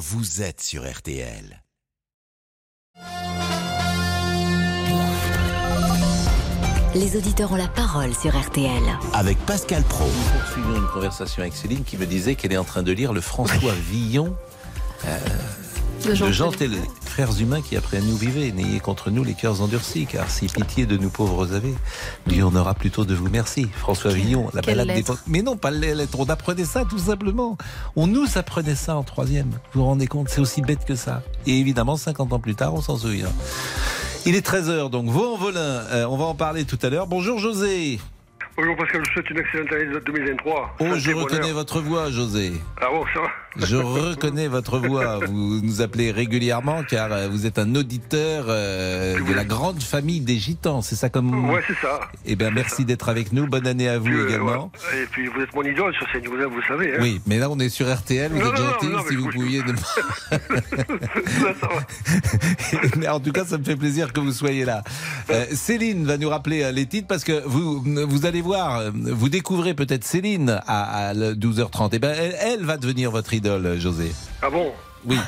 vous êtes sur RTL. Les auditeurs ont la parole sur RTL. Avec Pascal Pro. Nous poursuivions une conversation avec Céline qui me disait qu'elle est en train de lire le François Villon euh, De Jean de Jean Télé. Frères humains qui après nous vivez, n'ayez contre nous les cœurs endurcis, car si pitié de nous pauvres avez, lui on aura plutôt de vous merci. François Villon, la balade des Mais non, pas les lettres, on apprenait ça tout simplement. On nous apprenait ça en troisième. Vous vous rendez compte, c'est aussi bête que ça. Et évidemment, 50 ans plus tard, on s'en souvient. Il est 13h, donc Vaux en Volin, euh, on va en parler tout à l'heure. Bonjour José. Bonjour Pascal, je vous souhaite une excellente année 2023. Oh, Santé, je bonheur. reconnais votre voix, José. Ah bon, ça va Je reconnais votre voix. Vous nous appelez régulièrement car euh, vous êtes un auditeur euh, de la grande famille des Gitans. C'est ça comme. Ouais, c'est ça. Eh bien, merci d'être avec nous. Bonne année à vous euh, également. ouais. Et puis vous êtes mon idole sur cette news vous savez. Hein. Oui, mais là on est sur RTL. Vous Non, êtes non, gentil. non, si vous pouviez. va. mais en tout cas, ça me fait plaisir que vous soyez là. Euh, Céline va nous rappeler les titres parce que vous vous allez voir, vous découvrez peut-être Céline à, à le 12h30. Eh ben, elle, elle va devenir votre idole, José. Ah bon Oui.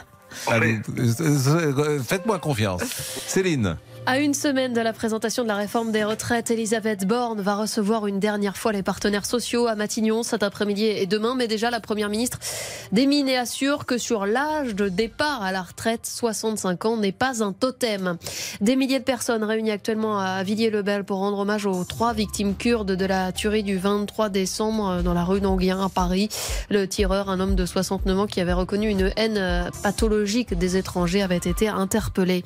Ah, euh, euh, Faites-moi confiance. Céline. À une semaine de la présentation de la réforme des retraites, Elisabeth Borne va recevoir une dernière fois les partenaires sociaux à Matignon cet après-midi et demain. Mais déjà, la Première ministre démine et assure que sur l'âge de départ à la retraite, 65 ans n'est pas un totem. Des milliers de personnes réunies actuellement à Villiers-le-Bel pour rendre hommage aux trois victimes kurdes de la tuerie du 23 décembre dans la rue d'Anguien à Paris. Le tireur, un homme de 69 ans qui avait reconnu une haine pathologique des étrangers, avait été interpellé.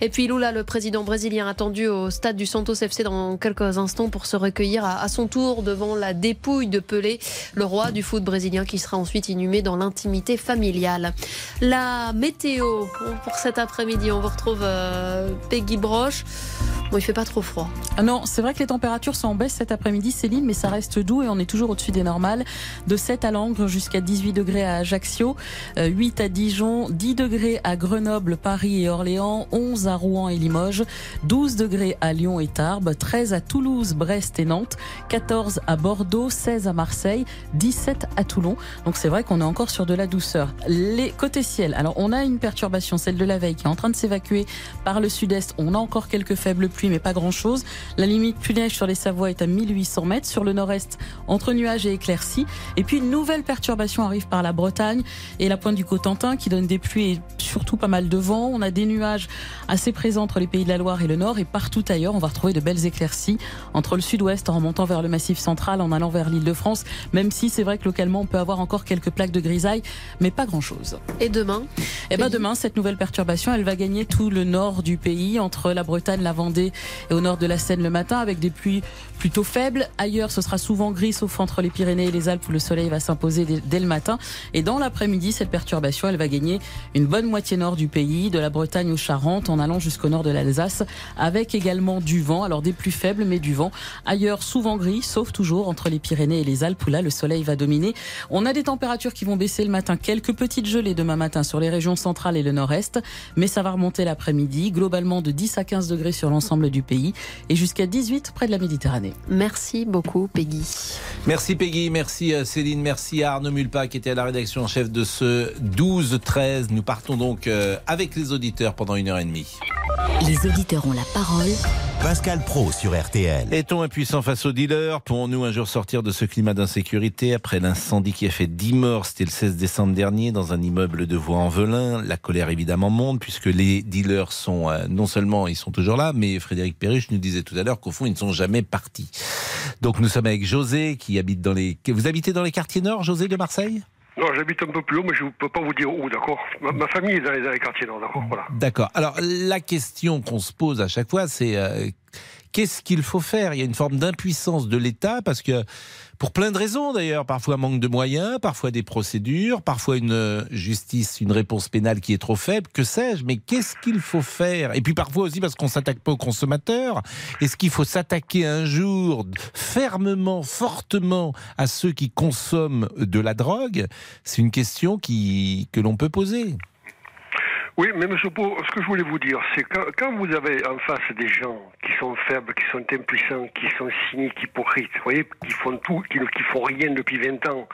Et puis Lula, le président brésilien, attendu au stade du Santos FC dans quelques instants pour se recueillir à, son tour devant la dépouille de Pelé, le roi du foot brésilien qui sera ensuite inhumé dans l'intimité familiale. La météo pour cet après-midi, on vous retrouve euh, Peggy Broche. Bon, il fait pas trop froid. Ah non, c'est vrai que les températures sont en baisse cet après-midi, Céline, mais ça reste doux et on est toujours au-dessus des normales. De 7 à Langres jusqu'à 18 degrés à Ajaccio, euh, 8 à Dijon, 10 degrés à Grenoble, Paris et Orléans, 11 à Rouen et Limoges, 12 degrés à Lyon et Tarbes, 13 à Toulouse, Brest et Nantes, 14 à Bordeaux, 16 à Marseille, 17 à Toulon. Donc c'est vrai qu'on est encore sur de la douceur. Les côtés ciel, alors on a une perturbation, celle de la veille, qui est en train de s'évacuer par le sud-est. On a encore quelques faibles pluies, mais pas grand-chose. La limite pluie neige sur les Savoies est à 1800 mètres. Sur le nord-est, entre nuages et éclaircies. Et puis une nouvelle perturbation arrive par la Bretagne et la pointe du Cotentin qui donne des pluies et surtout pas mal de vent. On a des nuages assez présents entre les pays de la Loire et le nord et partout ailleurs, on va retrouver de belles éclaircies entre le sud-ouest en remontant vers le massif central, en allant vers l'île de France, même si c'est vrai que localement on peut avoir encore quelques plaques de grisaille, mais pas grand-chose. Et demain Et ben demain, cette nouvelle perturbation, elle va gagner tout le nord du pays, entre la Bretagne, la Vendée et au nord de la Seine le matin, avec des pluies plutôt faibles. Ailleurs, ce sera souvent gris, sauf entre les Pyrénées et les Alpes où le soleil va s'imposer dès le matin. Et dans l'après-midi, cette perturbation, elle va gagner une bonne moitié nord du pays, de la Bretagne aux Charentes, en allant jusqu'au nord de l'Alsace, avec également du vent. Alors des plus faibles, mais du vent. Ailleurs, souvent gris, sauf toujours entre les Pyrénées et les Alpes où là, le soleil va dominer. On a des températures qui vont baisser le matin, quelques petites gelées demain matin sur les régions centrales et le nord-est, mais ça va remonter l'après-midi, globalement de 10 à 15 degrés sur l'ensemble du pays et jusqu'à 18 près de la Méditerranée. Merci beaucoup, Peggy. Merci Peggy, merci euh, Céline, merci à Arnaud Mulpa qui était à la rédaction en chef de ce 12-13. Nous partons donc euh, avec les auditeurs pendant une heure et demie. Les auditeurs ont la parole. Pascal Pro sur RTL. Est-on impuissant face aux dealers? Pourrons-nous un jour sortir de ce climat d'insécurité après l'incendie qui a fait 10 morts? C'était le 16 décembre dernier dans un immeuble de Voix-en-Velin. La colère évidemment monte puisque les dealers sont euh, non seulement ils sont toujours là, mais Frédéric Perruche nous disait tout à l'heure qu'au fond ils ne sont jamais partis. Donc nous sommes avec José qui habite dans les. Vous habitez dans les quartiers nord, José de Marseille? Non, j'habite un peu plus haut, mais je ne peux pas vous dire où, d'accord ma, famille est dans les, dans les quartiers nord, d'accord Voilà. D'accord. Alors la question qu'on se pose à chaque fois, c'est euh, qu'est-ce qu'il faut faire? Il y a une forme d'impuissance de l'État parce que pour plein de raisons d'ailleurs, parfois manque de moyens, parfois des procédures, parfois une euh, justice, une réponse pénale qui est trop faible, que sais-je, mais qu'est-ce qu'il faut faire? Et puis parfois aussi parce qu'on s'attaque pas aux consommateurs, est-ce qu'il faut s'attaquer un jour fermement, fortement à ceux qui consomment de la drogue? C'est une question qui, que l'on peut poser. Oui, mais monsieur Pau, ce que je voulais vous dire, c'est que quand vous avez en face des gens qui sont faibles, qui sont impuissants, qui sont cyniques, hypocrites, vous voyez, qui font tout, qui ne qui font rien depuis 20 ans,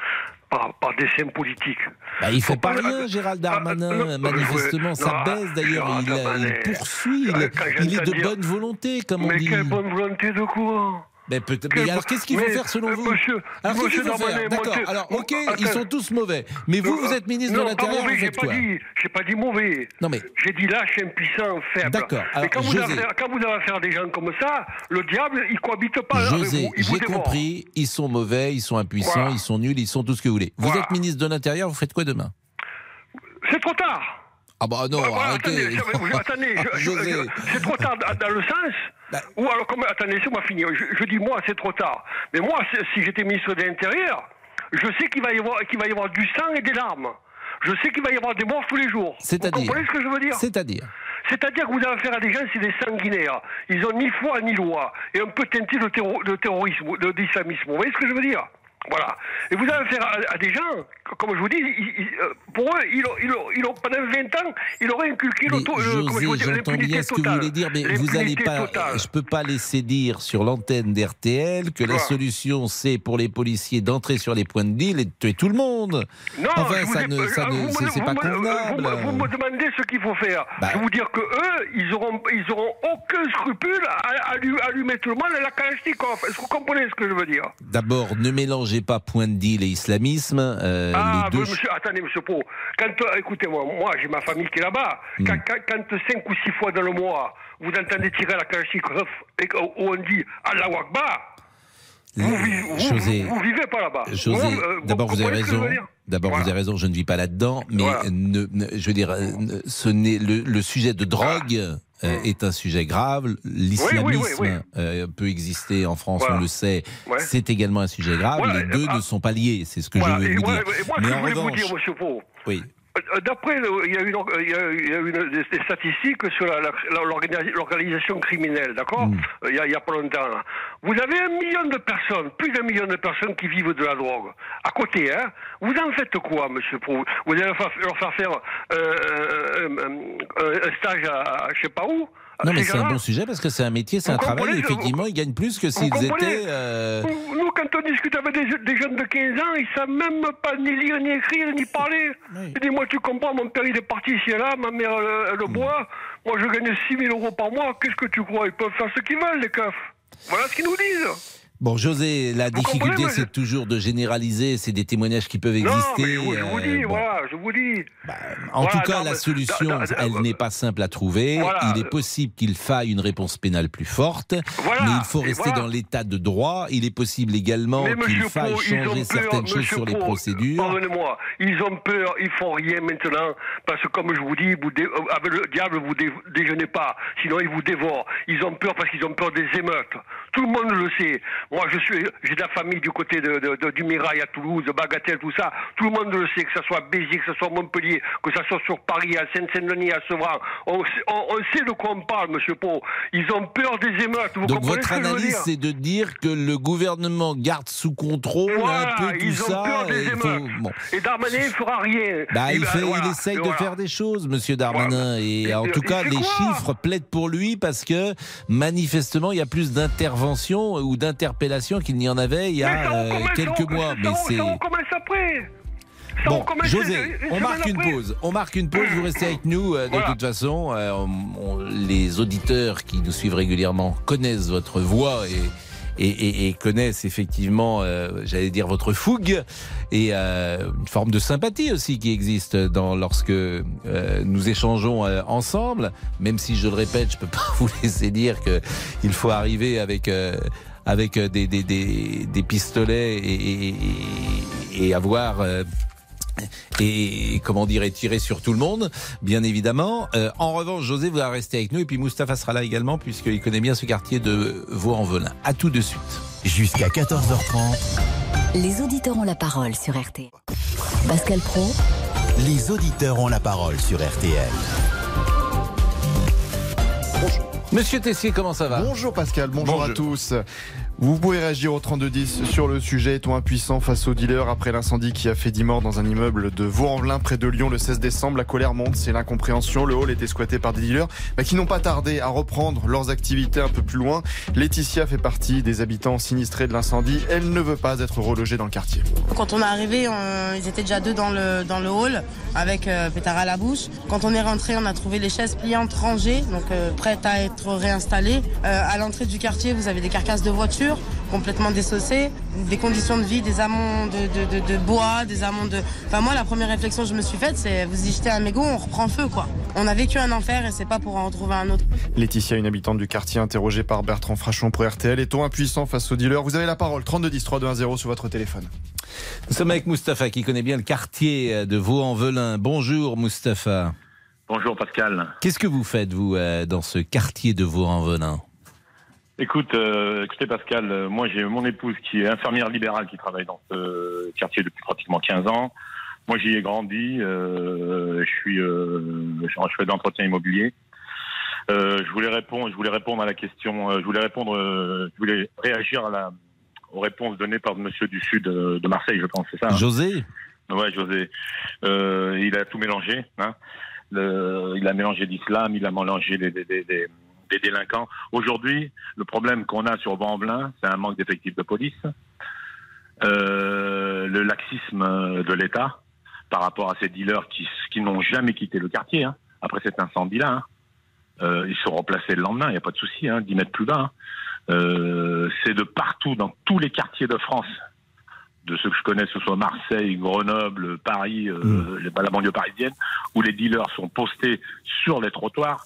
par, par dessein politique. Bah, il fait Faut pas rien, Gérald Ah, Darmanin. Manifestement, non, ça non, baisse d'ailleurs. Il, poursuit. Il, Euh, il est de bonne volonté, comme on Mais dit. quelle bonne volonté de quoi Mais peut-être. Mais alors, qu'est-ce qu'il faut faire selon euh, vous monsieur- Alors, qu'est-ce qu'il faut faire D'accord. Alors, ok, ils sont tous mauvais. Mais vous, vous êtes ministre de l'Intérieur, vous faites pas quoi dit, j'ai pas dit mauvais. Non, mais J'ai dit lâche, impuissant, faible. D'accord. Alors, Mais quand vous, avez, affaire- quand vous avez affaire à des gens comme ça, le diable, il cohabite pas avec José, j'ai compris. Ils sont mauvais, ils sont impuissants, ils sont nuls, ils sont tout ce que vous voulez. Vous êtes ministre de l'Intérieur, vous faites quoi demain? C'est trop tard. Ah bah non, arrêtez. attendez, attendez, je- c'est trop tard dans, le sens. Bah. Ou alors, comme, attendez, laissez-moi finir. Je, je dis moi, c'est trop tard. Mais moi, si j'étais ministre de l'Intérieur, je sais qu'il va y avoir, qu'il va y avoir du sang et des larmes. Je sais qu'il va y avoir des morts tous les jours. Vous C'est-à-dire comprenez ce que je veux dire? C'est-à-dire C'est-à-dire que vous avez affaire à des gens, c'est des sanguinaires. Ils ont ni foi ni loi. Et un peu teinté de, terro- de terrorisme, d'islamisme. Vous voyez ce que je veux dire? Voilà. Et vous avez affaire à, à des gens, comme je vous dis, ils- euh, pour eux, ils ils pendant 20 ans, ils auraient inculqué dire, j'entends bien ce que vous voulez dire, mais vous allez L'impunité pas. totale. Je peux pas laisser dire sur l'antenne d'RTL que la solution c'est pour les policiers d'entrer sur les points de deal et de tuer tout le monde. Non, enfin, ça ai- ne, ça euh, ne- c'est pas convenable. Vous, me- vous me demandez ce qu'il faut faire. Bah. Je vais vous dire que eux, ils auront, ils auront aucun scrupule à, à lui, à lui mettre le mal à la Kalachnikov. Est-ce que vous comprenez ce que je veux dire D'abord, ne mélangez pas point de deal et islamisme. euh, Ah, les deux mais monsieur, attendez, monsieur Pau. Quand, euh, écoutez-moi, moi, j'ai ma famille qui est là-bas. Hmm. Quand, quand, quand cinq ou six fois dans le mois, vous entendez tirer à la Kalachnikov et où on dit Allah Akbar, vous, José, vous, vous vivez pas là-bas. José, euh, d'abord vous avez raison. D'abord Voilà. vous avez raison, je ne vis pas là-dedans, mais Voilà. ne- ne- je veux dire, euh, ce n'est le, le sujet de drogue euh, Mm. est un sujet grave. L'islamisme Oui, oui, oui, euh, peut exister en France, Voilà. on le sait. Ouais. C'est également un sujet grave. Voilà, Les deux ah. ne sont pas liés. C'est ce que Voilà. je veux vous dire. moi, mais en voulais vous revanche, dire, monsieur Pau, oui. Euh, D'après, il y a une, il y a, il y a une des, des statistiques sur l'organisation criminelle, d'accord Mm. Euh, Il y a, il y a pas longtemps. là. Vous avez un million de personnes, plus d'un million de personnes qui vivent de la drogue. À côté, hein Vous en faites quoi, monsieur Pou Vous allez leur faire, leur faire faire euh, un, un- un stage à, à je sais pas où? Non, mais Ces c'est un bon sujet parce que c'est un métier, c'est un travail. Effectivement, ils gagnent plus que s'ils étaient. euh, Nous, quand on discute avec des, des jeunes de 15 ans, ils savent même pas ni lire, ni écrire, ni parler. Oui. Je dis, moi, tu comprends, mon père, il est parti ici et là, ma mère, elle, elle le boit. Moi, je gagne 6 000 euros par mois. Qu'est-ce que tu crois? Ils peuvent faire ce qu'ils veulent, les keufs. Voilà ce qu'ils nous disent. Bon, José, la Vous difficulté, je- c'est toujours de généraliser. C'est des témoignages qui peuvent Non, exister. mais je vous, dis, euh, bon. voilà, je vous dis. En Voilà, tout cas, non, la solution, elle n'est pas simple à trouver. Voilà. Il est possible qu'il faille une réponse pénale plus forte, Voilà, mais il faut rester dans l'état de droit. Il est possible également qu'il faille ils changer peur, certaines choses monsieur sur les procédures. Pardonnez-moi, ils ont peur, ils font rien maintenant, parce que comme je vous dis, vous dé- euh, avec le diable, vous dé- déjeunez pas, sinon il vous dévore. Ils ont peur parce qu'ils ont peur des émeutes. Tout le monde le sait. Moi, je suis, j'ai de la famille du côté de, de- de- du Mirail à Toulouse, de Bagatelle, tout ça. Tout le monde le sait, que ce soit Béziers, que ce soit Montpellier, que ce soit sur Paris, à Seine-Saint-Denis, à Sevran. On, sait- on- on sait de quoi on parle, monsieur Pau. Ils ont peur des émeutes. Vous Donc votre ce analyse, c'est de dire que le gouvernement garde sous contrôle Voilà, un peu tout ils ont ça. peur des et il faut- émeutes. bon. Et Darmanin ne fera rien. Bah, il, va- fait, voilà, il essaye de voilà. faire des choses, Monsieur Darmanin. Et en tout il cas, les chiffres plaident pour lui parce que manifestement, il y a plus d'interventions ou d'interpellations qu'il n'y en avait il y a euh, commence- quelques on- mois. Mais c'est ça, on commence après. Ça, Bon, on José, on marque une après. pause. On marque une pause. Vous restez avec nous. euh, de Voilà. toute façon, euh, on- on- les auditeurs qui nous suivent régulièrement connaissent votre voix et. Et, et- et connaissent effectivement, euh, j'allais dire, votre fougue et euh, une forme de sympathie aussi qui existe dans, lorsque euh, nous échangeons ensemble. Même si, je le répète, je peux pas vous laisser dire que il faut arriver avec avec euh, des, des, des, des pistolets et, et, avoir euh, et comment dire et tirer sur tout le monde, bien évidemment. Euh, en revanche, José va rester avec nous et puis Mustapha sera là également puisqu'il connaît bien ce quartier de Vaux-en-Velin. À tout de suite. Jusqu'à 14h30, Les auditeurs ont la parole sur RT. Pascal Pro, les auditeurs ont la parole sur RTL. Monsieur Tessier, comment ça va Bonjour Pascal, bonjour, Bonjour. à tous. Vous pouvez réagir au 3210 sur le sujet. Est-on impuissant face aux dealers après l'incendie qui a fait 10 morts dans un immeuble de Vaux-en-Velin près de Lyon le 16 décembre La colère monte, c'est l'incompréhension. Le hall était squatté par des dealers mais qui n'ont pas tardé à reprendre leurs activités un peu plus loin. Laetitia fait partie des habitants sinistrés de l'incendie. Elle ne veut pas être relogée dans le quartier. Quand on est arrivé, ils étaient déjà deux dans le, dans le hall avec euh, pétard à la bouche. Quand on est rentré, on a trouvé les chaises pliantes rangées, donc euh, prêtes à être réinstallées. Euh, à l'entrée du quartier, vous avez des carcasses de voitures complètement dessaucées, des conditions de vie, des amont de, de, bois, des amont de... Enfin moi, la première réflexion que je me suis faite, c'est vous y jetez un mégot, on reprend feu, quoi. On a vécu un enfer et c'est pas pour en retrouver un autre. Laetitia, une habitante du quartier interrogée par Bertrand Frachon pour RTL. Est-on impuissant face aux dealers Vous avez la parole, 3210 3210 sur votre téléphone. Nous sommes avec Mustapha qui connaît bien le quartier de Vaux-en-Velin. Bonjour Mustapha. Bonjour Pascal. Qu'est-ce que vous faites, vous, euh, dans ce quartier de Vaux-en-Velin Écoute, euh, écoutez Pascal, euh, moi j'ai mon épouse qui est infirmière libérale qui travaille dans ce quartier depuis pratiquement 15 ans. Moi j'y ai grandi, je suis, je fais d'entretien immobilier. je voulais répondre, je voulais répondre à la question, je voulais répondre, je voulais réagir à la, aux réponses données par Monsieur du Sud de Marseille, je pense, c'est ça. Hein? José? Ouais, José. il a tout mélangé. Hein. Il a mélangé l'islam, il a mélangé des délinquants. Aujourd'hui, le problème qu'on a sur Vent-en-Velin, c'est un manque d'effectifs de police, euh, le laxisme de l'État par rapport à ces dealers qui, n'ont jamais quitté le quartier hein, après cet incendie-là. Hein. Euh, ils sont remplacés le lendemain, il n'y a pas de souci, hein, 10 mètres plus bas. Hein. Euh, c'est de partout, dans tous les quartiers de France, de ceux que je connais, que ce soit Marseille, Grenoble, Paris, euh, mmh. la banlieue parisienne, où les dealers sont postés sur les trottoirs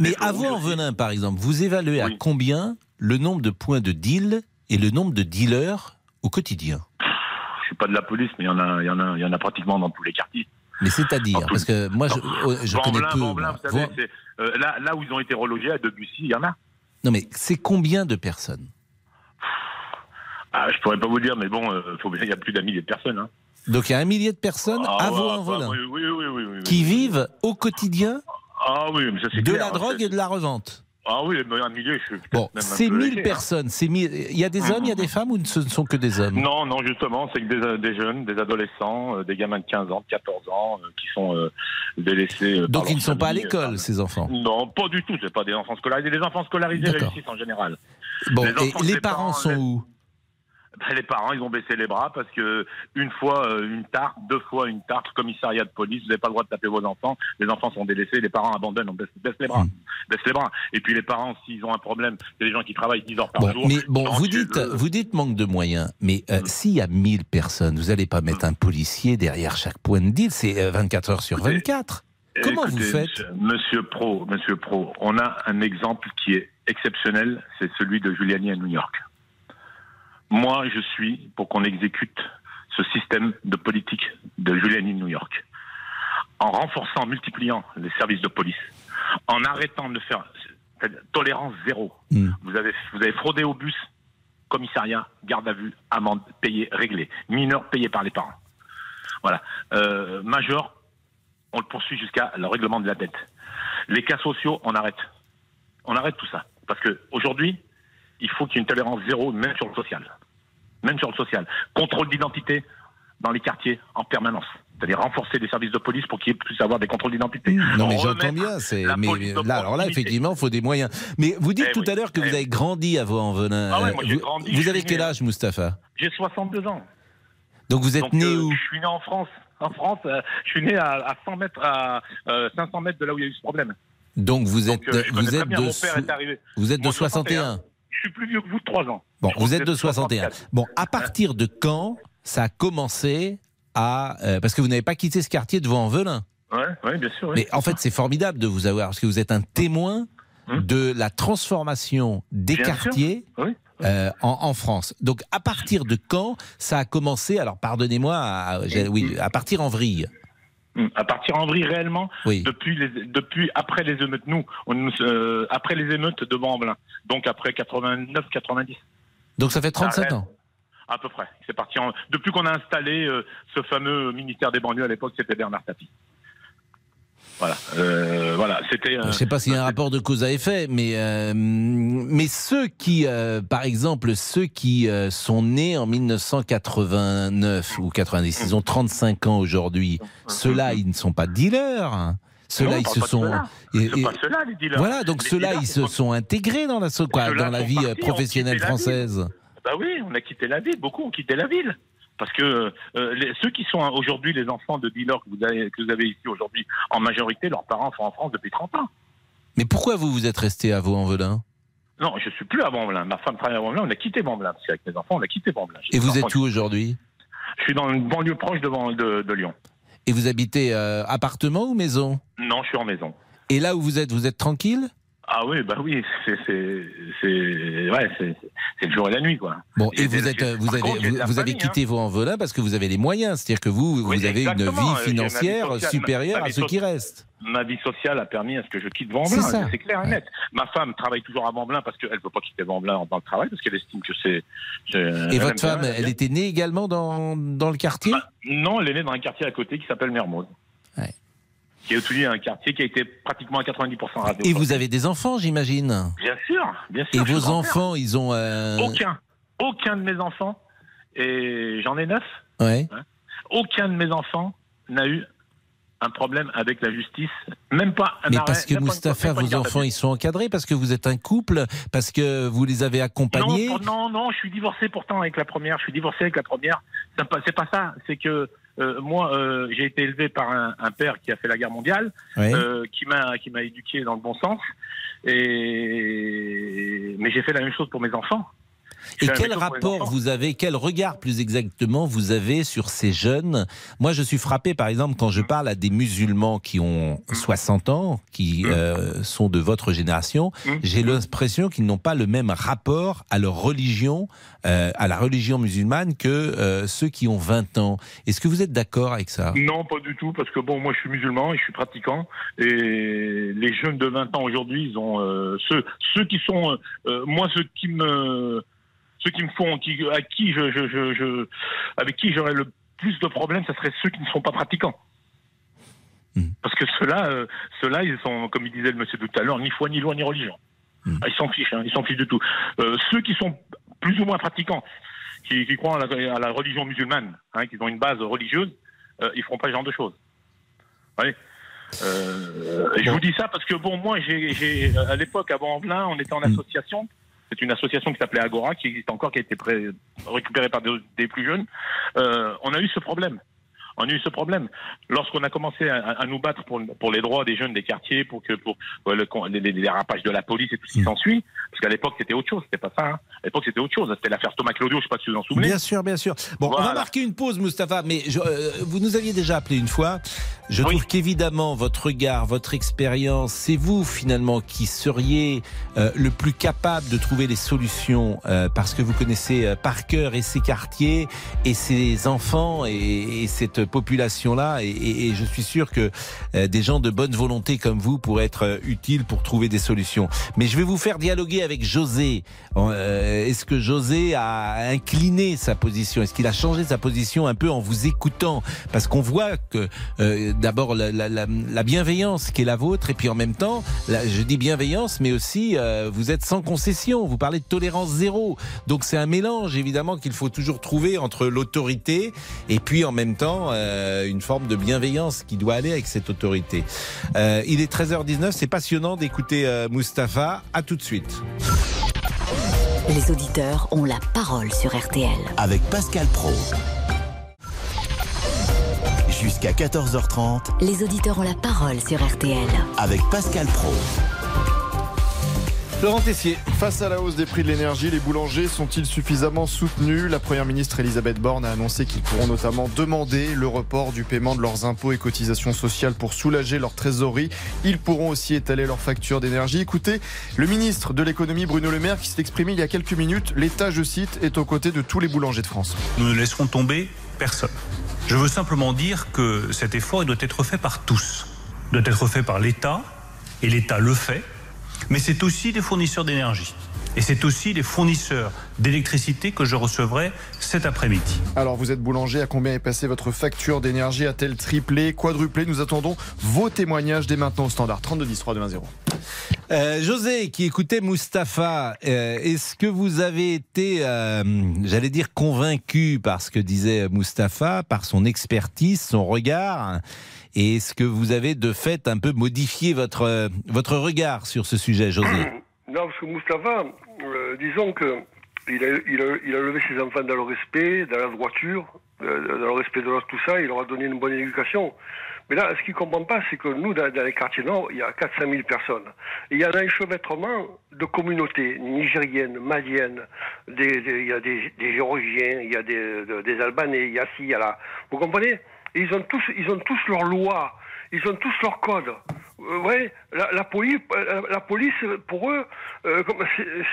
Mais à Vaux-en-Velin, par exemple, vous évaluez à combien le nombre de points de deal et le nombre de dealers au quotidien Je suis pas de la police, mais il y en a, il y en a, y en a pratiquement dans tous les quartiers. Mais c'est-à-dire, parce que moi, je, oh, je connais peu. vous savez, euh, là, là où ils ont été relogés à Debussy, il y en a. Non, mais c'est combien de personnes ah, Je pourrais pas vous dire, mais bon, euh, il y a plus d'un millier de personnes. Hein. Donc il y a un millier de personnes ah, à Vaux-en-Velin oui, oui, oui, qui vivent au quotidien ah oui, mais ça c'est De la drogue et de la revente. Ah oui, mais un millier, je suis Bon, c'est 1000 hein. personnes. C'est Il y a des hommes, il y a des femmes ou ce ne sont que des hommes? Non, non, justement, c'est que des, des, jeunes, des adolescents, euh, des gamins de 15 ans, de 14 ans, euh, qui sont euh, délaissés. Donc ils ne sont pas à l'école, ces enfants? Non, pas du tout. C'est pas des enfants scolarisés. Les enfants scolarisés réussissent en général. Bon, et les parents sont où? Ben, les parents, ils ont baissé les bras parce que une fois euh, une tarte, deux fois une tarte, commissariat de police, vous n'avez pas le droit de taper vos enfants, les enfants sont délaissés, les parents abandonnent, on baisse, les bras. Hmm. Baisse les bras. Et puis les parents, s'ils ont un problème, c'est des gens qui travaillent 10 heures par jour. Mais bon, vous dites, vous dites manque de moyens, mais euh, hmm. s'il y a 1000 personnes, vous n'allez pas mettre un policier derrière chaque point de deal, c'est 24 euh, heures sur 24. Comment vous faites Monsieur Pro, Monsieur Pro, on a un exemple qui est exceptionnel, c'est celui de Giuliani à New York. Moi, je suis pour qu'on exécute ce système de politique de Giuliani de New York. En renforçant, en multipliant les services de police, en arrêtant de faire tolérance zéro. Hmm. Vous, avez, vous avez fraudé au bus, commissariat, garde à vue, amende payée, réglée. Mineur payé par les parents. Voilà. Euh, majeur, on le poursuit jusqu'à le règlement de la dette. Les cas sociaux, on arrête. On arrête tout ça. Parce que aujourd'hui, il faut qu'il y ait une tolérance zéro, même sur le social. Même sur le social. Contrôle d'identité dans les quartiers en permanence. C'est-à-dire renforcer les services de police pour qu'ils puissent avoir des contrôles d'identité. Non, mais j'entends bien. Mais là, alors là, effectivement, il faut des moyens. Mais vous dites eh tout à l'heure que vous eh avez grandi à Vaux-en-Velin. Ah vous, grandi, vous avez quel âge, Mustapha? J'ai 62 ans. Donc vous êtes né euh, où? Je suis né en France. En France, euh, je suis né à, 100 mètres, à 500 euh, mètres de là où il y a eu ce problème. Donc vous êtes, vous êtes de, vous êtes de 61 je suis plus vieux que vous de 3 ans. Bon, vous êtes de 61. Bon, à partir de quand ça a commencé à... Euh, parce que vous n'avez pas quitté ce quartier de Vaux-en-Velin. Oui, ouais, bien sûr. Mais en fait, c'est formidable de vous avoir, parce que vous êtes un témoin hum. de la transformation des quartiers euh, en, France. Donc, à partir de quand ça a commencé Alors, pardonnez-moi, oui, à partir en vrille à partir en vrille réellement depuis les, depuis après les émeutes. Nous on, euh, après les émeutes de Vent-en-Velin donc après 89 90 donc ça fait 37 ans. À peu près. C'est parti depuis qu'on a installé euh, ce fameux ministère des banlieues à l'époque c'était Bernard Tapie Voilà, euh, voilà, c'était. Je ne sais pas s'il y a un rapport de cause à effet, mais euh, mais ceux qui, euh, par exemple, ceux qui sont nés en 1989 ou 90, ils ont 35 ans aujourd'hui. Ceux-là, ils ne sont pas dealers. Ceux-là, ils se sont. ceux-là. et- C'est et- pas ceux-là, les dealers. Voilà, donc ceux-là, ils se sont intégrés dans la, quoi, dans la vie partis, professionnelle française. Bah oui, on a quitté la ville, beaucoup ont quitté la ville. Parce que euh, les- ceux qui sont aujourd'hui les enfants de dealers que vous avez, que vous avez ici aujourd'hui, en majorité, leurs parents sont en France depuis 30 ans. Mais pourquoi vous vous êtes resté à Vaux-en-Velin? Non, je suis plus à Vaux-en-Velin. Ma femme travaille à Vaux-en-Velin, on a quitté Vaux-en-Velin. Parce qu'avec mes enfants, on a quitté Vaux-en-Velin. Et vous êtes où aujourd'hui? Je suis dans une banlieue proche de, de Lyon. Et vous habitez euh, appartement ou maison? Non, je suis en maison. Et là où vous êtes, vous êtes tranquille? Ah oui, bah oui, c'est le jour et la nuit quoi. Bon, et vous êtes, vous avez, contre, vous, avez hein. quitté Vaux-en-Velin parce que vous avez les moyens, c'est-à-dire que vous, Oui, vous avez une vie financière sociale, supérieure ma à ceux qui restent. Ma vie sociale a permis à ce que je quitte. Vaux-en-Velin, c'est clair et net. Ma femme travaille toujours à Vaux-en-Velin parce qu'elle ne peut pas quitter Vaux-en-Velin dans le travail parce qu'elle estime que c'est. Et votre femme, elle était née également dans, dans le quartier? Bah, Non, elle est née dans un quartier à côté qui s'appelle Mermoz. Qui est aussi un quartier qui a été pratiquement à 90% radio. Et vous avez des enfants, j'imagine Bien sûr, bien sûr. Et vos enfants, ils ont... euh, Aucun. Aucun de mes enfants, et j'en ai neuf, Ouais. aucun de mes enfants n'a eu un problème avec la justice, même pas un Mais arrêt, parce que Mustapha, vos enfants, ils sont encadrés parce que vous êtes un couple, parce que vous les avez accompagnés? Non, non, non, je suis divorcé pourtant avec la première. Je suis divorcé avec la première. C'est pas, pas ça. C'est que euh, moi, euh, j'ai été élevé par un, un père qui a fait la guerre mondiale, euh, qui m'a qui m'a éduqué dans le bon sens. Et mais j'ai fait la même chose pour mes enfants. Et quel rapport vous avez, quel regard plus exactement vous avez sur ces jeunes? Moi, je suis frappé, par exemple, quand je parle à des musulmans qui ont 60 ans, qui euh, sont de votre génération, Mmh. j'ai l'impression qu'ils n'ont pas le même rapport à leur religion, euh, à la religion musulmane, que euh, ceux qui ont 20 ans. Est-ce que vous êtes d'accord avec ça? Non, pas du tout, parce que bon, moi je suis musulman et je suis pratiquant, et les jeunes de 20 ans aujourd'hui, ils ont euh, ceux, ceux qui sont, euh, euh, moi ceux qui me, ceux qui me font, qui, à qui je, je, je, je- avec qui j'aurais le plus de problèmes, ce serait ceux qui ne sont pas pratiquants. Mhm. Parce que ceux-là, euh, ceux-là, ils sont, comme il disait le monsieur tout à l'heure, ni foi, ni loi, ni religion. Mhm. Ah, ils s'en fichent, hein, ils s'en fichent du tout. Euh, ceux qui sont plus ou moins pratiquants, qui, qui croient à la, à la religion musulmane, hein, qui ont une base religieuse, euh, ils feront pas ce genre de choses. Euh, Je vous dis ça parce que bon, moi, j'ai, à l'époque, avant Envelin, on était en Mm. association. C'est une association qui s'appelait Agora, qui existe encore, qui a été récupérée par des, des plus jeunes. Euh, on a eu ce problème. On a eu ce problème. Lorsqu'on a commencé à, à nous battre pour, pour les droits des jeunes des quartiers, pour que pour euh, le, les, les dérapages de la police et tout ce qui Mm. s'ensuit, parce qu'à l'époque c'était autre chose, c'était pas ça. hein. À l'époque c'était autre chose. C'était l'affaire Thomas Claudio, je sais pas si vous en souvenez. Bien sûr, bien sûr. Bon, on va marquer une pause, Mustapha, mais je- euh, vous nous aviez déjà appelé une fois. Je Oui. trouve qu'évidemment, votre regard, votre expérience, c'est vous finalement qui seriez euh, le plus capable de trouver les solutions euh, parce que vous connaissez euh, par cœur et ces quartiers et ces enfants et, et cette population-là. Et, je suis sûr que euh, des gens de bonne volonté comme vous pourraient être euh, utiles pour trouver des solutions. Mais je vais vous faire dialoguer avec José. Euh, Est-ce que José a incliné sa position? Est-ce qu'il a changé sa position un peu en vous écoutant? Parce qu'on voit que d'abord la, la- la- la bienveillance qui est la vôtre, et puis en même temps, je dis bienveillance, mais aussi vous êtes sans concession. Vous parlez de tolérance zéro. Donc c'est un mélange évidemment qu'il faut toujours trouver entre l'autorité et puis en même temps euh, une forme de bienveillance qui doit aller avec cette autorité. Euh, il est 13h19, c'est passionnant d'écouter euh, Mustapha. À tout de suite. Les auditeurs ont la parole sur RTL. Avec Pascal Pro. Jusqu'à 14h30 Les auditeurs ont la parole sur RTL. avec Pascal Pro. Laurent Tessier. Face à la hausse des prix de l'énergie, les boulangers sont-ils suffisamment soutenus? La Première ministre Elisabeth Borne a annoncé qu'ils pourront notamment demander le report du paiement de leurs impôts et cotisations sociales pour soulager leur trésorerie. Ils pourront aussi étaler leurs factures d'énergie. Écoutez, le ministre de l'économie Bruno Le Maire qui s'est exprimé il y a quelques minutes, l'État, je cite, est aux côtés de tous les boulangers de France. Nous ne laisserons tomber personne. Je veux simplement dire que cet effort il doit être fait par tous. Il doit être fait par l'État, et l'État le fait, mais c'est aussi des fournisseurs d'énergie. Et c'est aussi les fournisseurs d'électricité que je recevrai cet après-midi. Alors vous êtes boulanger, à combien est passée votre facture d'énergie A-t-elle triplé, quadruplé? Nous attendons vos témoignages dès maintenant au standard 32 10 3 2 0. Euh, José, qui écoutait Mustapha, euh, est-ce que vous avez été, euh, j'allais dire, convaincu par ce que disait Mustapha, par son expertise, son regard Et est-ce que vous avez de fait un peu modifié votre, euh, votre regard sur ce sujet, José Non, parce que Moustapha, euh, disons que il a, il, levé ses enfants dans le respect, dans la droiture, euh, dans le respect de l'autre, tout ça, il leur a donné une bonne éducation. Mais là, ce qu'il ne comprend pas, c'est que nous, dans, les quartiers nord, il y a 400 000 personnes. Il y a un enchevêtrement de communautés nigériennes, maliennes, il y a des, Géorgiens, il y a des, de- des Albanais, il y a ci, il y a là. Vous comprenez? Ils ont tous, ils ont tous leurs lois, ils ont tous leurs codes. Euh, ouais, la, la police, euh, la police, pour eux, euh,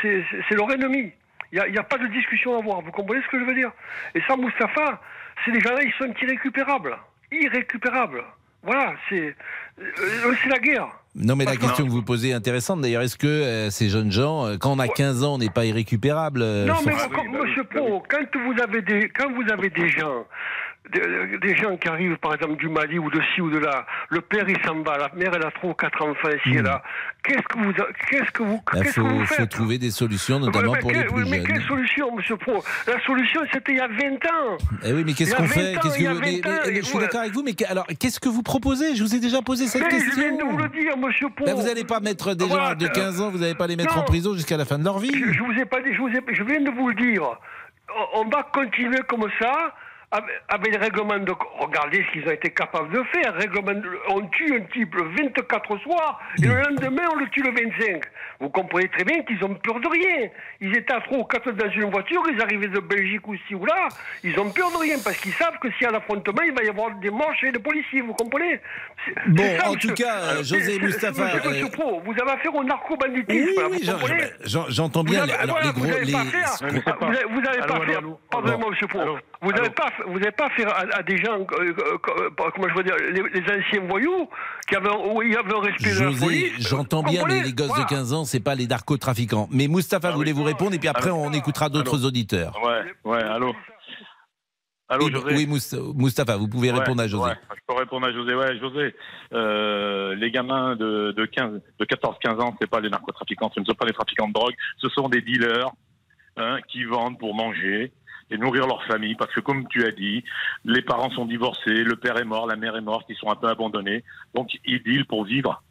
c'est- leur ennemi. Il n'y a, pas de discussion à avoir. Vous comprenez ce que je veux dire? Et ça, Moustapha, ces gens-là, ils sont irrécupérables. Irrécupérables. Voilà, c'est euh, la guerre. Non, mais la question que- vous posez est intéressante. D'ailleurs, est-ce que euh, ces jeunes gens, euh, quand on a 15 ans, on n'est pas irrécupérable euh, Non, mais vous- comme- Monsieur Pro, quand vous avez des, quand vous avez des gens, des, des gens qui arrivent, par exemple, du Mali ou de ci ou de là, le père il s'en va, la mère elle a trois ou quatre enfants ici et là. Qu'est-ce que vous, qu'est-ce que vous, Il qu'est-ce que vous Hmm. Bah, faut, faut faites trouver des solutions, notamment mais pour les plus oui, mais jeunes. quelle solution, Monsieur Pro? La solution, c'était il y a 20 ans. Eh oui, mais qu'est-ce qu'on 20 fait? Ans, Qu'est-ce que il y a vous- mais- 20 ans, mais- et Je suis ouais. d'accord avec vous, mais alors qu'est-ce que vous proposez? Je vous ai déjà posé cette Mais question. je viens de vous le dire, Monsieur Pro. Ben, vous n'allez pas mettre des gens Voilà, de euh, 15 ans, vous n'allez pas les mettre non. en prison jusqu'à la fin de leur vie. Je, je vous ai pas dit, je, vous ai, je viens de vous le dire. On va continuer comme ça. Avec, avec les règlements de. Regardez ce qu'ils ont été capables de faire. Règlement de- on tue un type le 24 soir et le lendemain on le tue le 25. Vous comprenez très bien qu'ils ont peur de rien. Ils étaient à trois ou quatre dans une voiture, ils arrivaient de Belgique ou ci ou là. Ils ont peur de rien parce qu'ils savent que s'il y a l'affrontement, il va y avoir des morts chez les policiers. Vous comprenez? Bon, ça, en monsieur- tout cas, euh, c'est- José monsieur euh, Pro, vous avez affaire au narco-banditisme. Oui, là, oui, j'entends bien. Vous avez- Alors, voilà, les gros, vous avez les- pas faire. Vous avez, vous avez Allô, pas faire. monsieur Pro. Vous n'avez pas, vous avez pas faire à, à des gens, euh, euh, euh, comment je veux dire, les, les anciens voyous qui avaient, où il y avait un respect de la José, police. j'entends bien, mais les gosses Voilà. de 15 ans, c'est pas les narcotrafiquants. Mais Mustapha, je voulais vous répondre, et puis après, Allô. on écoutera d'autres auditeurs. Ouais, ouais, allô. Allô, Oui, José oui, Mousta- Mustapha, vous pouvez Ouais, répondre à José. ouais, je peux répondre à José. Ouais, José, euh, les gamins de, de, 15, de 14-15 ans, c'est pas les narcotrafiquants, ce ne sont pas les trafiquants de drogue, ce sont des dealers hein, qui vendent pour manger et nourrir leur famille. Parce que comme tu as dit, les parents sont divorcés, le père est mort, la mère est morte, ils sont un peu abandonnés. Donc ils pour vivre.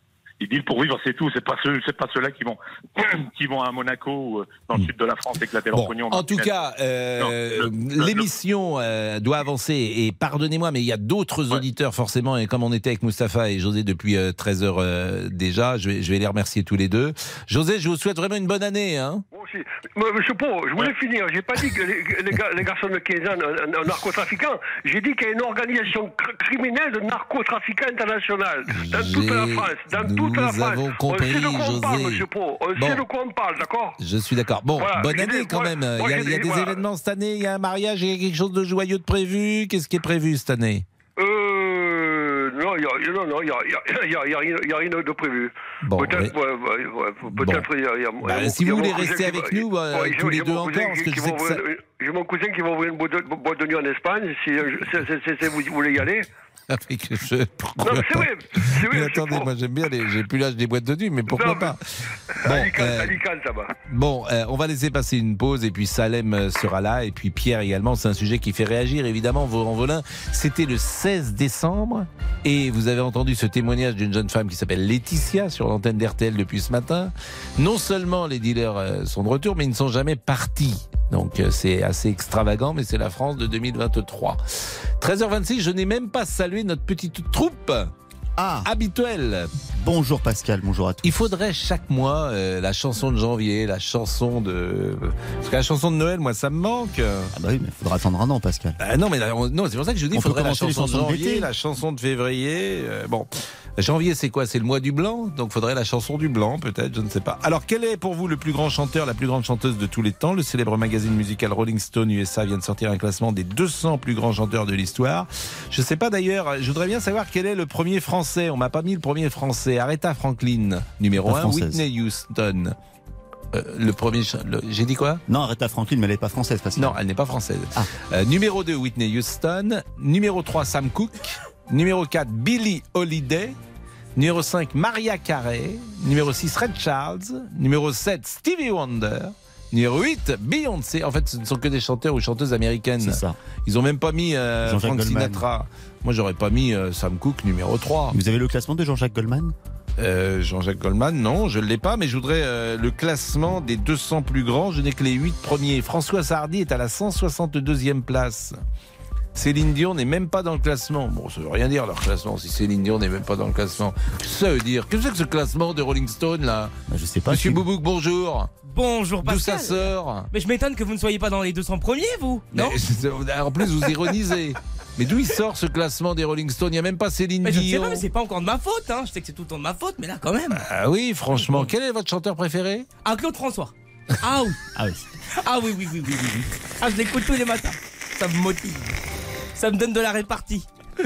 Ils pour vivre, c'est tout. C'est pas ceux, c'est pas ceux-là qui vont, qui vont à Monaco ou euh, dans le sud de la France éclater leur Bon, pognon. en tout cas, euh, Non, le- le- l'émission euh, doit avancer. Et pardonnez-moi, mais il y a d'autres auditeurs forcément. Et comme on était avec Mustapha et José depuis euh, 13 heures euh, déjà, je vais, je vais les remercier tous les deux. José, je vous souhaite vraiment une bonne année. Hein Moi aussi. Moi, Monsieur Pro, je voulais finir. J'ai pas dit que les, les gars- les garçons de 15 ans, un, un narcotrafiquant. J'ai dit qu'il y a une organisation cr- criminelle de narcotrafiquants internationale dans toute la France. Dans toute France. avons compris, José. D'accord Je suis d'accord. Bon, bonne année quand même. il y a, des événements cette année. Il y a un mariage, il y a quelque chose de joyeux de prévu. Qu'est-ce qui est prévu cette année Euh. Non, il y a, non, non, il y a, rien- de prévu. Bon, peut-être, oui. ouais, ouais, ouais, peut-être, il y a- y a- Bah, si il y a vous voulez rester avec nous, euh, ouais, tous les deux encore, cousin parce qui- que qui je va sais que ça- ouvrir- J'ai mon cousin qui va ouvrir une boîte de, boîte de nuit en Espagne. Si, euh, je- si- si- si- si vous voulez y aller. Avec je... Non, c'est vrai. C'est vrai. Mais attendez, moi j'aime bien, les... j'ai plus l'âge des boîtes de nuit, mais pourquoi Non, mais- pas Bon, Alicante, euh, Alicante, ça va. Bon, euh, on va laisser passer une pause et puis Salem euh, sera là et puis Pierre également. C'est un sujet qui fait réagir évidemment. En Volin, c'était le 16 décembre et vous avez entendu ce témoignage d'une jeune femme qui s'appelle Laetitia sur l'antenne d'RTL depuis ce matin. Non seulement les dealers sont de retour, mais ils ne sont jamais partis. Donc c'est assez extravagant, mais c'est la France de 2023. 13h26, je n'ai même pas salué notre petite troupe Ah, habituelle. bonjour Pascal, bonjour à tous. Il faudrait chaque mois euh, la chanson de janvier, la chanson de. Parce que la chanson de Noël, moi, ça me manque. Ah bah oui, mais il faudra attendre un an Pascal. Ah non, mais non, c'est pour ça que je dis il faudrait la chanson de janvier, la chanson de février. euh, bon, janvier, c'est quoi? C'est le mois du blanc, donc faudrait la chanson du blanc, peut-être, je ne sais pas. Alors, quel est pour vous le plus grand chanteur, la plus grande chanteuse de tous les temps? Le célèbre magazine musical Rolling Stone USA vient de sortir un classement des 200 plus grands chanteurs de l'histoire. Je ne sais pas d'ailleurs, je voudrais bien savoir quel est le premier français. On m'a pas mis le premier français. Aretha Franklin, numéro La 1, française. Whitney Houston. Euh, le premier. J'ai dit quoi? Non, Aretha Franklin, mais elle n'est pas française, Pascal. Non, elle n'est pas française. Ah. Euh, numéro 2, Whitney Houston. Numéro 3, Sam Cooke. Numéro 4, Billie Holiday. Numéro 5, Maria Carey. Numéro 6, Red Charles. Numéro 7, Stevie Wonder. Numéro 8, Beyoncé. En fait, ce ne sont que des chanteurs ou chanteuses américaines. C'est ça. Ils ont même pas mis euh, Jean-Jacques Frank Goldman. Sinatra. Moi, j'aurais pas mis euh, Sam Cooke numéro 3. Vous avez le classement de Jean-Jacques Goldman? Euh, Jean-Jacques Goldman, non, je ne l'ai pas, mais je voudrais euh, le classement des 200 plus grands. Je n'ai que les 8 premiers. François Sardy est à la 162e place. Céline Dion n'est même pas dans le classement. Bon, ça veut rien dire leur classement si Céline Dion n'est même pas dans le classement. Ça veut dire, qu'est-ce que c'est que ce classement de Rolling Stone là Bah, Je sais pas. Monsieur si- Boubouk, bonjour. Bonjour D'où ça Pascal. sort Mais je m'étonne que vous ne soyez pas dans les 200 premiers, vous Non Mais, En plus, vous ironisez. Mais d'où il sort ce classement des Rolling Stones? Il n'y a même pas Céline mais je sais Dion. pas, mais c'est pas encore de ma faute, hein. Je sais que c'est tout le temps de ma faute, mais là quand même. Ah oui, franchement, quel est votre chanteur préféré? Ah, Claude François. Ah oui. Ah oui. Ah oui, oui, oui, oui, oui. oui. Ah, je l'écoute tous les matins. Ça me motive. Ça me donne de la répartie.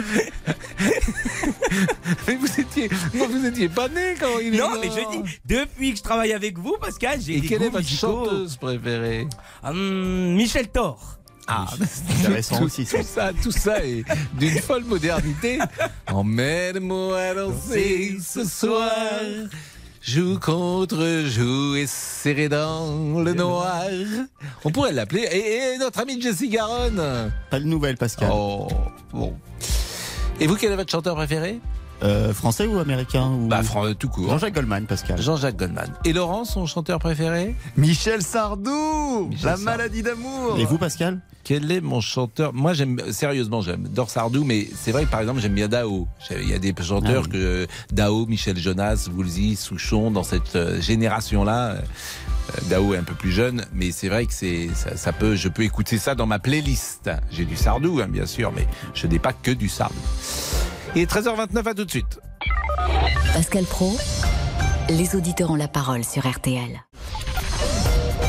Mais vous étiez, vous étiez pas né quand il est Non, mort. mais je dis, depuis que je travaille avec vous, Pascal, j'ai Et des quelle est votre musicaux. chanteuse préférée? Hum, Michel Thor. Ah, intéressant tout, aussi, ça. Tout ça, tout ça est d'une folle modernité. Emmène-moi à danser ce soir. Joue contre joue et serré dans le noir. On pourrait l'appeler. Et, et notre ami Jessie Garonne. Pas de nouvelles, Pascal. Oh, bon. Et vous, quel est votre chanteur préféré? Euh, français ou américain ou... Bah, Fran- tout court. Jean-Jacques Goldman, Pascal. Jean-Jacques Goldman. Et Laurent, son chanteur préféré? Michel Sardou Michel La Sardou. maladie d'amour Et vous, Pascal? Quel est mon chanteur? Moi, j'aime sérieusement, j'aime Dor Sardou, mais c'est vrai que par exemple, j'aime bien Dao. Il y a des chanteurs Ah oui. que Dao, Michel Jonas, Woolsey, Souchon, dans cette euh, génération-là. euh, Dao est un peu plus jeune, mais c'est vrai que c'est ça, ça peut, je peux écouter ça dans ma playlist. J'ai du Sardou, hein, bien sûr, mais je n'ai pas que du Sardou. Et 13h29, à tout de suite. Pascal Pro, les auditeurs ont la parole sur RTL.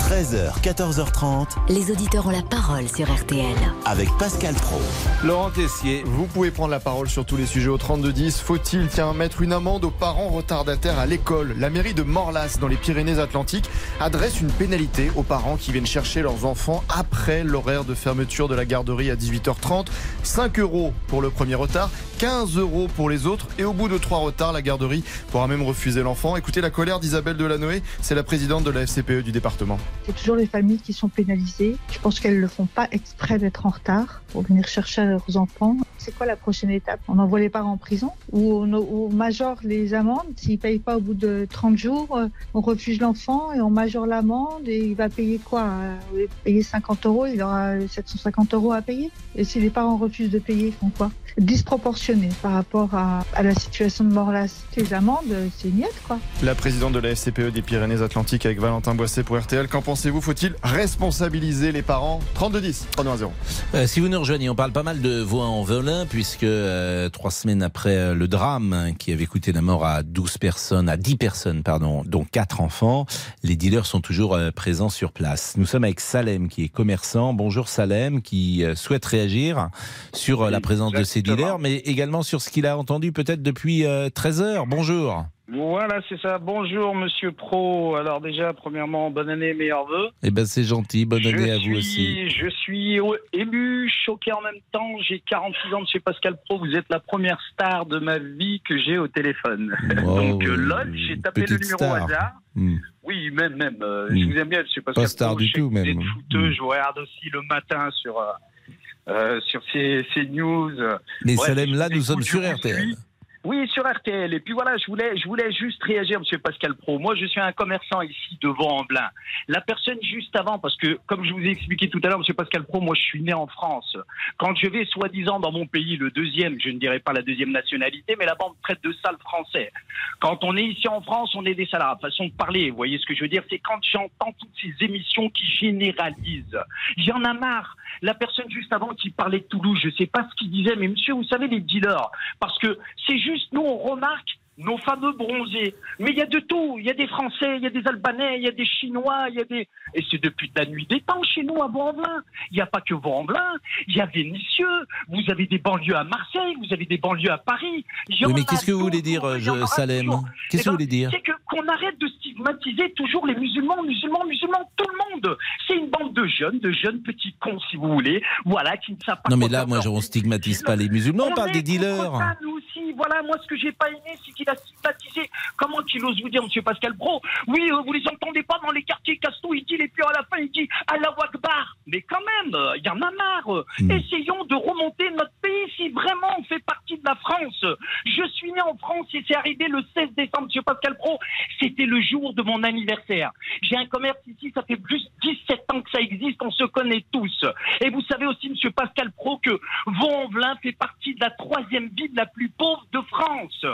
13h, 14h30 Les auditeurs ont la parole sur RTL. avec Pascal Pro. Laurent Tessier. Vous pouvez prendre la parole sur tous les sujets au 3210. Faut-il, tiens, mettre une amende aux parents retardataires à l'école? La mairie de Morlas, dans les Pyrénées-Atlantiques, adresse une pénalité aux parents qui viennent chercher leurs enfants après l'horaire de fermeture de la garderie à 18h30. 5 euros pour le premier retard, 15 euros pour les autres. Et au bout de trois retards, la garderie pourra même refuser l'enfant. Écoutez la colère d'Isabelle Delanoë, c'est la présidente de la FCPE du département. C'est toujours les familles qui sont pénalisées. Je pense qu'elles ne le font pas exprès d'être en retard pour venir chercher leurs enfants. C'est quoi la prochaine étape? On envoie les parents en prison? Ou on, majore les amendes? S'ils ne payent pas au bout de 30 jours, euh, on refuse l'enfant et on majore l'amende et il va payer quoi? Euh, payer 50 euros, il aura 750 euros à payer. Et si les parents refusent de payer, ils font quoi? Disproportionné par rapport à, à la situation de Morlas. Les amendes, c'est niette quoi. La présidente de la FCPE des Pyrénées-Atlantiques avec Valentin Boisset pour RTL. Qu'en pensez-vous? Faut-il responsabiliser les parents? 3210, 3210. Euh, si vous nous rejoignez, on parle pas mal de voix en velin, puisque euh, trois semaines après euh, le drame hein, qui avait coûté la mort à 12 personnes, à 10 personnes, pardon, dont quatre enfants, les dealers sont toujours euh, présents sur place. Nous sommes avec Salem, qui est commerçant. Bonjour Salem, qui euh, souhaite réagir sur euh, la présence de ces mais également sur ce qu'il a entendu peut-être depuis euh, 13 heures. Bonjour. Voilà, c'est ça. Bonjour, monsieur Pro. Alors déjà, premièrement, bonne année, meilleurs vœux. Eh ben c'est gentil, bonne je année à suis, vous aussi. Je suis euh, ému, choqué en même temps. J'ai 46 ans, monsieur Pascal Pro. Vous êtes la première star de ma vie que j'ai au téléphone. Donc, euh, lol, j'ai tapé le numéro star. au hasard. Hmm. Oui, même, même. euh, Hmm. Je vous aime bien, monsieur Pascal Pas star Pro. du tout, vous même. êtes fouteux. Hmm. Je vous regarde aussi le matin sur, euh, euh, sur ces, ces news. Mais Salem, là, nous sommes sur RTL. Oui, sur RTL. Et puis voilà, je voulais, je voulais juste réagir, Monsieur Pascal Pro. Moi, je suis un commerçant ici de Vaux-en-Velin. La personne juste avant, parce que comme je vous ai expliqué tout à l'heure, Monsieur Pascal Pro, moi, je suis né en France. Quand je vais soi-disant dans mon pays, le deuxième, je ne dirais pas la deuxième nationalité, mais là-bas, on me traite de sale français. Quand on est ici en France, on est des salariés. Façon de parler, vous voyez ce que je veux dire C'est quand j'entends toutes ces émissions qui généralisent. J'en ai marre. La personne juste avant qui parlait de Toulouse, je sais pas ce qu'il disait, mais monsieur, vous savez, les dealers, parce que c'est juste, nous, on remarque nos fameux bronzés. Mais il y a de tout. Il y a des Français, il y a des Albanais, il y a des Chinois, il y a des... Et c'est depuis la nuit des temps chez nous à Vaux-en-Velin. Il n'y a pas que Vaux-en-Velin. Il y a Vénissieux. Vous avez des banlieues à Marseille. Vous avez des banlieues à Paris. Oui, mais qu'est-ce que vous voulez dire, euh, je- Salem. Qu'est-ce Eh que vous ben, voulez dire C'est qu'on arrête de stigmatiser toujours les musulmans, musulmans, musulmans, tout le monde. C'est une bande de jeunes, de jeunes petits cons, si vous voulez, voilà, qui ne savent pas. Non, mais là, moi, on stigmatise pas les musulmans, on parle des dealers. ça, nous aussi. Voilà, moi, ce que j'ai pas aimé, c'est qu'il a stigmatisé. Comment qu'il ose vous dire, monsieur Pascal Pro Oui, euh, vous les entendez pas dans les quartiers castouilles-ils, et puis à la fin, il dit Allah Akbar. Mais quand même, il y en a marre. Hmm. Essayons de remonter notre pays si vraiment on fait partie de la France. Je suis né en France et c'est arrivé le 16 décembre, monsieur Pascal Pro. C'était le jour de mon anniversaire. J'ai un commerce ici, ça fait plus de 17 ans que ça existe, on se connaît tous. Et vous savez aussi, monsieur Pascal Pro, que Vaux-en-Velin fait partie de la troisième ville la plus pauvre de France.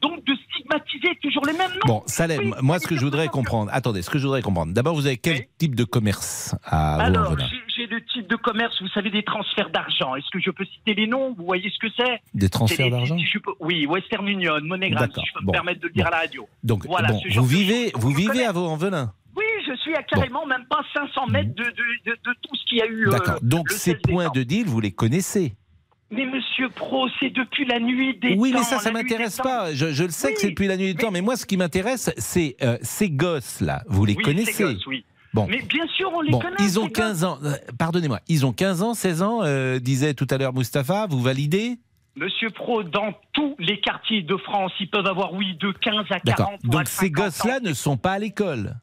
Donc de stigmatiser toujours les mêmes noms. Bon, Salem, moi, ce que je voudrais comprendre, attendez, ce que je voudrais comprendre, d'abord, vous avez quel type de commerce à Alors, j'ai- le type de commerce, vous savez, des transferts d'argent. Est-ce que je peux citer les noms? Vous voyez ce que c'est? Des transferts d'argent si Oui, Western Union, MoneyGram, si je peux bon. me permettre de le dire à la radio. Donc, Voilà, bon, vous vivez, vous vivez à Vaux-en-Velin Oui, je suis à carrément même pas 500 mètres de, de, de- de tout ce qu'il y a eu. euh, D'accord. Donc, ces 16 points de deal, vous les connaissez Mais monsieur Pro, c'est depuis la nuit des Oui, temps. mais ça, ça m'intéresse des pas. Je, je le sais que c'est Oui, depuis la nuit du temps, mais moi, ce qui m'intéresse, c'est euh, ces gosses-là. Vous les Oui, connaissez ces gosses, oui. Bon. Mais bien sûr, on les Bon, connaît. ils ont ces gosses. 15 ans. euh, Pardonnez-moi, ils ont 15 ans, 16 ans, euh, disait tout à l'heure Mustapha. Vous validez? Monsieur Pro, dans tous les quartiers de France, ils peuvent avoir, oui, de 15 à 40. D'accord. Donc ces 50 ans. gosses-là ne sont pas à l'école.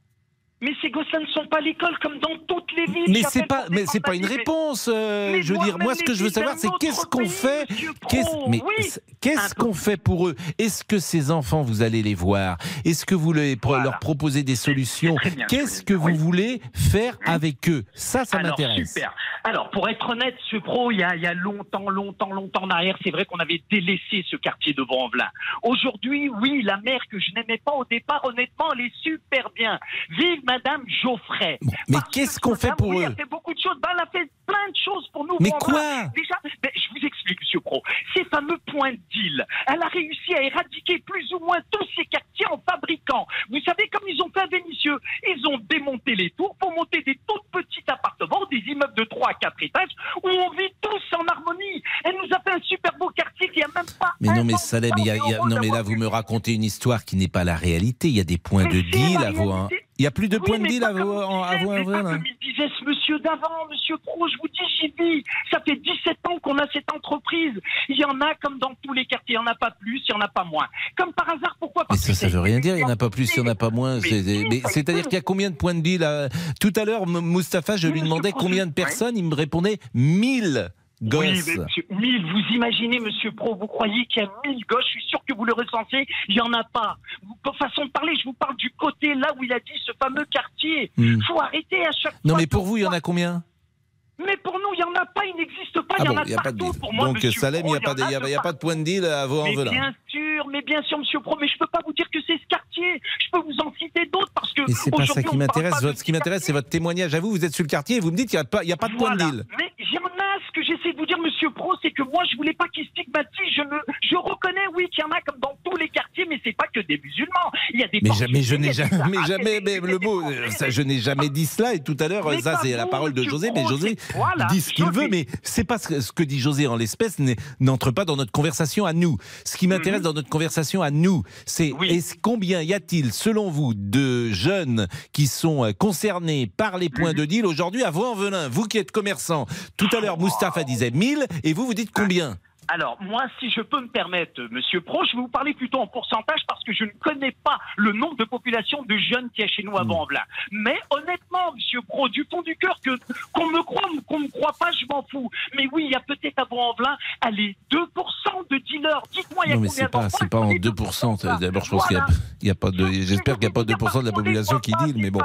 Mais ces gosses-là ne sont pas à l'école comme dans toutes les villes. Mais c'est pas, pour mais c'est pas une réponse. euh, je veux moi, dire, moi, ce que je veux savoir, c'est qu'est-ce qu'on fait Qu'est-ce, Pro, mais oui. c'est- qu'est-ce qu'on fait pour eux? Est-ce que ces enfants, vous allez les voir? Est-ce que vous les- leur proposez des solutions? Qu'est-ce que vous voulez faire avec eux? Ça, ça m'intéresse. super. Alors, pour être honnête, ce pro, il y a, il y a longtemps, longtemps, longtemps en arrière, c'est vrai qu'on avait délaissé ce quartier de Vaux-en-Velin. Aujourd'hui, oui, la mère que je n'aimais pas au départ, honnêtement, elle est super bien. Vive Madame Geoffrey. mais qu'est-ce qu'on fait pour oui, eux Elle a fait beaucoup de choses. Ben, elle a fait plein de choses pour nous. Mais quoi Déjà, ben, je vous explique, Monsieur Pro. Ces fameux points de deal, elle a réussi à éradiquer plus ou moins tous ces quartiers en fabriquant. Vous savez, comme ils ont fait à Vénissieux, ils ont démonté les tours pour monter des tout petits appartements, des immeubles de 3 à 4 étages, où on vit tous en harmonie. Elle nous a fait un super beau quartier qui a même pas. Mais non, mais Salem, il y a- il y a- d'euros non, mais là, vous me racontez une histoire qui n'est pas la réalité. Il y a des points de deal à Vaux. Il y a plus de Oui, points de mais deal pas à Vaux- disait, à Vaux, mais pas comme il disait ce monsieur d'avant, monsieur Pro, je vous dis, j'y vis. Ça fait 17 ans qu'on a cette entreprise. Il y en a comme dans tous les quartiers, il n'y en a pas plus, il n'y en a pas moins. Comme par hasard, pourquoi Mais Parce ça, que ça veut rien dire. Il n'y en a pas plus, il n'y en a pas moins. Mais mais C'est-à-dire qu'il y a combien de points de deal à- Tout à l'heure, Mustapha, je lui demandais combien de personnes. Il me répondait 1000 Oui, mais monsieur, 1000, vous imaginez, monsieur Pro, vous croyez qu'il y a 1000 gosses, je suis sûr que vous le recensez, il n'y en a pas. Pour façon de parler, je vous parle du côté là où il a dit ce fameux quartier. Hmm. faut arrêter à chaque Non, fois mais de pour vous, il y en a combien? Mais pour nous, il n'y en a pas, il n'existe pas, Ah il y en bon, a pas de partout. deal. Pour moi, Donc, monsieur Salem, il n'y a, pas de- y a- il y a pas de point de deal à mais Vaux-en-Velin. bien sûr, mais bien sûr, Monsieur Pro, mais je peux pas vous dire que c'est ce quartier. Je peux vous en citer d'autres parce que. Mais c'est pas ça qui m'intéresse. Ce qui m'intéresse, c'est votre témoignage à vous. Vous êtes sur le quartier et vous me dites qu'il n'y a pas, il y a pas de point de deal. Mais il y en a, ce que j'essaie de vous dire, Monsieur Pro, c'est que moi, je voulais pas qu'il stigmatise. Je, me, je reconnais, oui, qu'il y en a comme dans tous les quartiers, mais c'est pas que des musulmans. Il y a des. Mais jamais, je n'ai jamais, jamais, mais le mot, euh, ça, je n'ai jamais dit cela. Et tout à l'heure, ça, c'est la parole de José. Mais José voilà, dit ce qu'il veut, mais c'est pas ce que, dit José en l'espèce n'entre pas dans notre conversation à nous. Ce qui Mhm. m'intéresse dans notre conversation à nous, c'est combien y a-t-il, selon vous, de jeunes qui sont euh, concernés par les Mhm. points de deal aujourd'hui à Vaux-en-Velin? Vous qui êtes commerçant, tout à l'heure, Moustapha disait 1000 et vous, vous dites combien? Alors, moi, si je peux me permettre, Monsieur Pro, je vais vous parler plutôt en pourcentage parce que je ne connais pas le nombre de population de jeunes qu'il y a chez nous à Vaux-en-Velin. Mais honnêtement, Monsieur Pro, du fond du cœur, que qu'on me croit ou qu'on me croit pas, je m'en fous. Mais oui, il y a peut-être à Vaux-en-Velin, allez, 2% de dealers. Dites-moi, il y a Non, mais c'est pas, c'est pas en 2%. D'abord, je pense qu'il y a- il y a, pas de, j'espère qu'il n'y a pas 2% de la population qui deal, mais bon.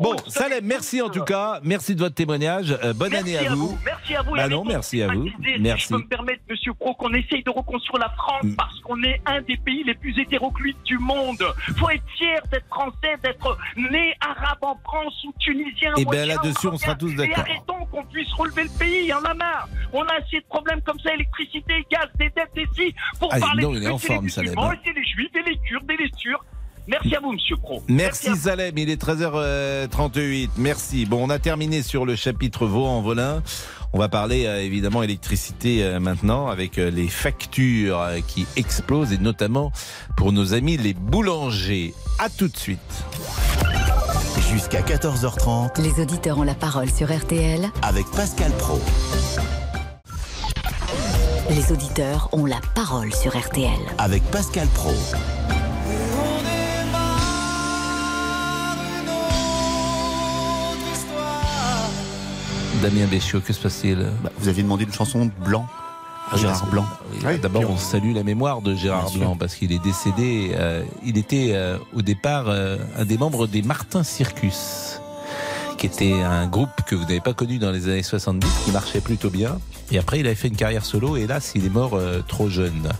Bon, Salem, merci en tout cas. Merci de votre témoignage. Euh, bonne Merci année à vous. Merci à vous. Bah Et non, merci à vous. Si Merci. je peux me permettre, Monsieur Pro, qu'on essaye de reconstruire la France Mm. parce qu'on est un des pays les plus hétéroclites du monde. faut être fier d'être français, d'être né arabe en France ou tunisien. Eh ou ben, là-dessus, on sera tous Et d'accord. arrêtons qu'on puisse relever le pays. Il y en a marre. On a assez de problèmes comme ça, électricité, gaz, des dettes, des si, pour Ah, parler non, il est en que c'est les forme, Salem, et c'est les juifs, et les kurdes, et les turcs. Merci à vous, Monsieur Pro. Merci Salem, il est 13h38. Merci. Bon, on a terminé sur le chapitre Vaux en Volin. On va parler euh, évidemment électricité euh, maintenant avec euh, les factures euh, qui explosent et notamment pour nos amis les boulangers. À tout de suite. Jusqu'à 14h30 Les auditeurs ont la parole sur RTL. avec Pascal Pro. Les auditeurs ont la parole sur RTL. Avec Pascal Pro. Damien Béchiot, que se passe-t-il? Bah, Vous aviez demandé une chanson blanc à Gérard Blanc. Oui, D'abord, on salue la mémoire de Gérard Blanc parce qu'il est décédé. euh, il était euh, au départ euh, un des membres des Martin Circus, qui était un groupe que vous n'avez pas connu dans les années 70, qui marchait plutôt bien. Et après, il avait fait une carrière solo. Et hélas, il est mort euh, trop jeune.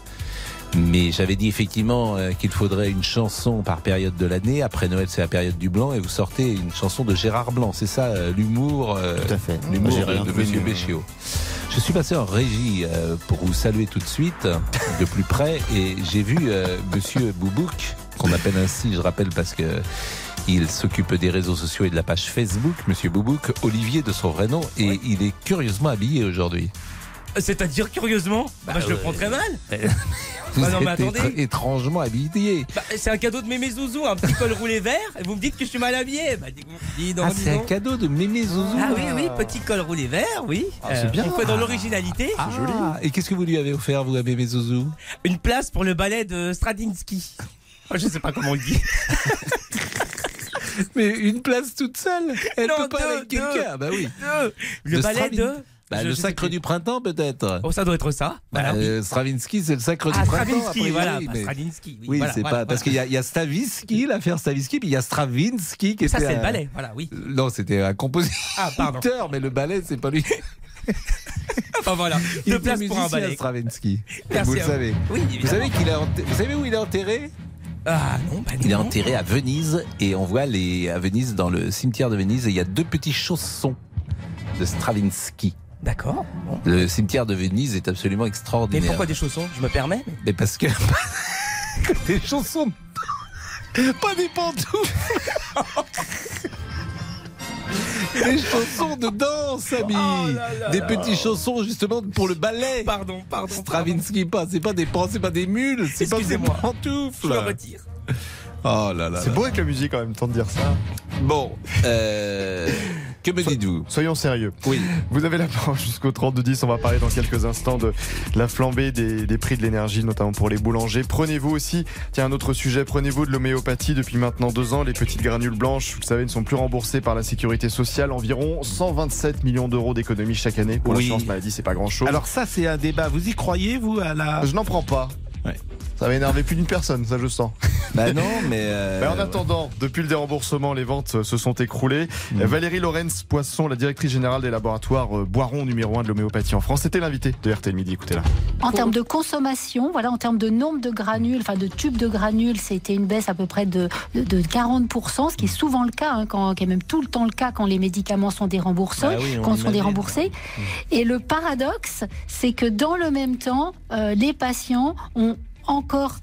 Mais j'avais dit effectivement euh, qu'il faudrait une chanson par période de l'année. Après Noël, c'est la période du blanc, et vous sortez une chanson de Gérard Blanc. C'est ça, euh, l'humour, euh, Tout à fait. l'humour J'ai de, de Monsieur. Béchiot. Je suis passé en régie euh, pour vous saluer tout de suite, de plus près, et j'ai vu euh, Monsieur Boubouk, qu'on appelle ainsi, je rappelle, parce que il s'occupe des réseaux sociaux et de la page Facebook, Monsieur Boubouk, Olivier de son vrai nom, et il est curieusement habillé aujourd'hui. C'est-à-dire curieusement bah, Je le prends très mal. Vous Bah non, mais êtes attendez. étrangement habillé. Bah, c'est un cadeau de mémé Zouzou, un petit col roulé vert, et vous me dites que je suis mal habillé. Bah, dis, Ah, c'est un cadeau de Mémé Zouzou. Ah oui, oui, petit col roulé vert, oui. Ah, c'est Euh, bien. On fait dans l'originalité. Ah, Et qu'est-ce que vous lui avez offert, vous, à Mémé Zouzou? Une place pour le ballet de Stradinsky. Oh, je sais pas comment on le dit. Mais une place toute seule? Elle Non, peut pas deux, avec quelqu'un Ah Bah oui. deux. Le De ballet de. Bah, Je- le je sacre du printemps, peut-être Oh, ça doit être ça. Bah, oui. euh, Stravinsky, c'est le sacre du Ah, printemps. Stravinsky, a voilà, mais-. Oui, Oui, voilà, c'est voilà, pas parce qu'il y, a- il y a Stravinsky, l'affaire Stravinsky, puis il y a Stravinsky qui Ça, était. c'est le ballet, voilà, oui. Euh, Non, c'était un compositeur, Ah, pardon. mais le ballet, c'est pas lui. Enfin voilà, était places pour un ballet. Stravinsky. Merci vous le savez. Oui, vous savez qu'il enterré- Vous savez où il est enterré? Ah non, bah Il est non. enterré à Venise et on voit les à Venise dans le cimetière de Venise et il y a deux petits chaussons de Stravinsky. D'accord. Bon. Le cimetière de Venise est absolument Mais extraordinaire. pourquoi des chaussons Je me permets? Mais parce que des chaussons, pas des pantoufles. Des chansons de danse, ami. Oh là là des là. petits chaussons justement pour le ballet. Pardon, pardon. Stravinsky, pas, c'est pas des pans, c'est pas des mules, c'est pas des Excusez-moi. pantoufles. Je me retire. Oh là là. C'est beau avec la musique en même temps de dire ça. Bon, euh, que me dites-vous Soyons sérieux. Oui. Vous avez la parole jusqu'au 32-10. On va parler dans quelques instants de la flambée des, des prix de l'énergie, notamment pour les boulangers. Prenez-vous aussi, tiens, un autre sujet, prenez-vous de l'homéopathie. Depuis maintenant deux ans, les petites granules blanches, vous le savez, ne sont plus remboursées par la sécurité sociale. Environ 127 millions d'euros d'économies chaque année. Pour Oui. l'assurance maladie, c'est pas grand-chose. Alors ça, c'est un débat. Vous y croyez, vous, à la... je n'en prends pas. Ouais. Ça va énerver plus d'une personne, ça je sens. Bah non, mais... euh, Mais en attendant, depuis le déremboursement, les ventes euh, se sont écroulées. Mm. Valérie Lorenz Poisson, la directrice générale des laboratoires euh, Boiron numéro 1 de l'homéopathie en France, c'était l'invité de RTL Midi. Écoutez-la. En termes de consommation, voilà, en termes de nombre de granules, enfin de tubes de granules, c'était une baisse à peu près de, de, de 40%, ce qui est souvent le cas, hein, quand, qui est même tout le temps le cas quand les médicaments sont déremboursés. Bah oui, quand sont déremboursés. Et le paradoxe, c'est que dans le même temps, euh, les patients ont encore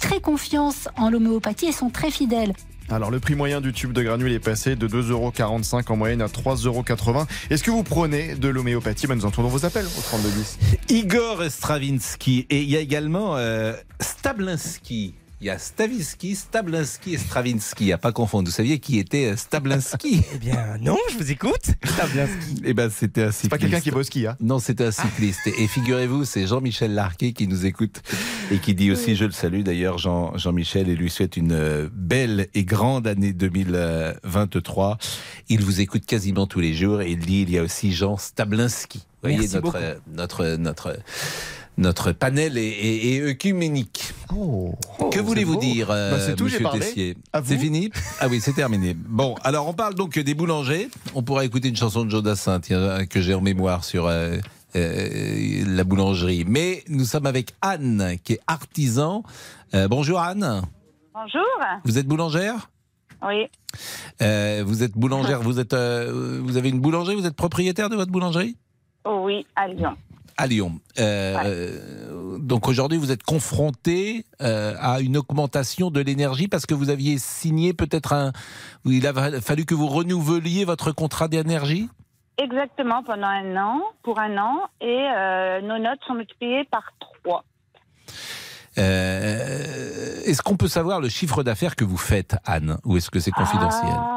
très confiance en l'homéopathie et sont très fidèles. Alors le prix moyen du tube de granules est passé de 2,45€ en moyenne à 3,80€. Est-ce que vous prenez de l'homéopathie? Ben, Nous entendons vos appels au 3210. Igor Stravinsky. Et il y a également euh, Stablinski. Il y a Stavisky, Stablinski et Stravinsky. À pas confondre. Vous saviez qui était euh, Stablinski Eh bien, non, je vous écoute. Stablinsky. Eh ben, c'était un cycliste. C'est pas quelqu'un qui beau au ski, hein Non, c'était un cycliste. Et figurez-vous, c'est Jean-Michel Larquet qui nous écoute et qui dit aussi, je le salue d'ailleurs, Jean, Jean-Michel, et lui souhaite une euh, belle et grande année 2023. Il vous écoute quasiment tous les jours et il dit, il y a aussi Jean Stablinski. Vous voyez, Merci notre, beaucoup. euh, notre, notre, notre panel est, est- est œcuménique. Oh, que voulez-vous dire, euh, Bah, c'est tout, monsieur. Tessier. C'est fini? Ah oui, c'est terminé. Bon, alors on parle donc des boulangers. On pourra écouter une chanson de Joe Dassin tiens, que j'ai en mémoire sur euh, euh, la boulangerie. Mais nous sommes avec Anne, qui est artisan. Euh, bonjour Anne. Bonjour. Vous êtes boulangère? Oui. Euh, Vous êtes boulangère. Vous êtes, euh, vous avez une boulangerie. Vous êtes propriétaire de votre boulangerie? Oh oui, à Lyon. À Lyon. Euh, Donc aujourd'hui, vous êtes confronté euh, à une augmentation de l'énergie parce que vous aviez signé peut-être un. Il a fallu que vous renouveliez votre contrat d'énergie? Exactement, pendant un an, pour un an, et euh, nos notes sont multipliées par trois. Est-ce qu'on peut savoir le chiffre d'affaires que vous faites, Anne, ou est-ce que c'est confidentiel? Ah,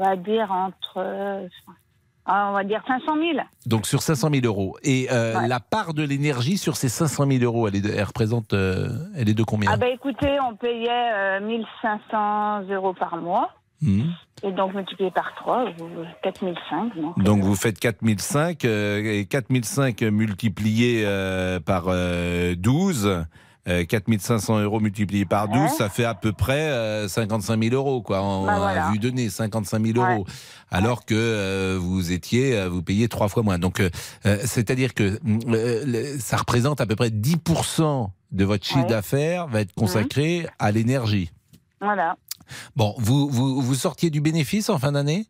va dire entre. Euh, ah, on va dire 500 000. Donc sur 500 000 euros. Et euh, Ouais. la part de l'énergie sur ces 500 000 euros, elle, est de, elle représente, euh, elle est de combien? Ah, bah écoutez, on payait euh, 1500 euros par mois. Mhm. Et donc multiplié par 3, 4005. Donc, Donc vous faites 4005 euh, et 4005 multiplié euh, par euh, 12. Euh, 4500 euros multiplié par 12, Ouais. ça fait à peu près euh, 55 000 euros, quoi, en Bah, voilà. vue de nez, 55 000 euros. Alors que euh, vous étiez, euh, vous payez trois fois moins. Donc, euh, euh, c'est-à-dire que euh, le- ça représente à peu près 10% de votre chiffre Ouais. d'affaires va être consacré à l'énergie. Voilà. Bon, vous, vous, vous sortiez du bénéfice en fin d'année?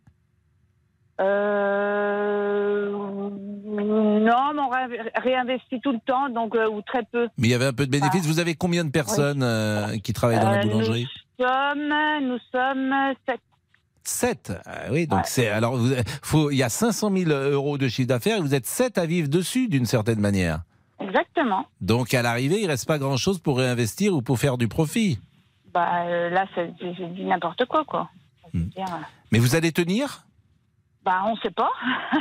Euh, non, mais on ré- réinvestit tout le temps, donc euh, ou très peu. Mais il y avait un peu de bénéfice. Vous avez combien de personnes euh, qui travaillent dans la boulangerie Nous sommes, nous sommes sept. 7 Oui, donc c'est. Alors, vous- faut, il y a 500 000 euros de chiffre d'affaires et vous êtes 7 à vivre dessus d'une certaine manière. Exactement. Donc, à l'arrivée, il reste pas grand-chose pour réinvestir ou pour faire du profit. Bah là, c'est n'importe quoi, quoi. Hmm. dire, Mais vous allez tenir? Bah, on sait pas.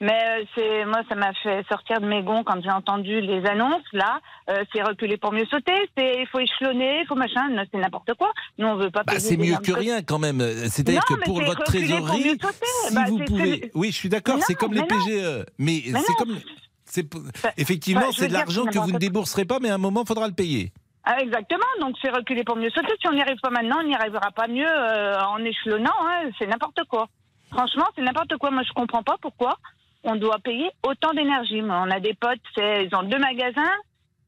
Mais euh, c'est moi, ça m'a fait sortir de mes gonds quand j'ai entendu les annonces. Là, Euh, c'est reculer pour mieux sauter. C'est il faut échelonner, il faut machin. C'est n'importe quoi. Nous, on veut pas. Bah, c'est mieux que rien quand même. C'est-à-dire que pour votre pour trésorerie, sauter. si Bah, vous pouvez. Oui, je suis d'accord, c'est comme les. PGE. Mais Mais c'est comme. Effectivement, c'est de l'argent que vous ne débourserez pas, mais à un moment, il faudra le payer. Ah, exactement. Donc c'est reculer pour mieux sauter. Si on n'y arrive pas maintenant, on n'y arrivera pas mieux euh, en échelonnant. hein. C'est n'importe quoi. Franchement, c'est n'importe quoi. Moi, je comprends pas pourquoi on doit payer autant d'énergie. Moi, On a des potes, c'est- ils ont deux magasins.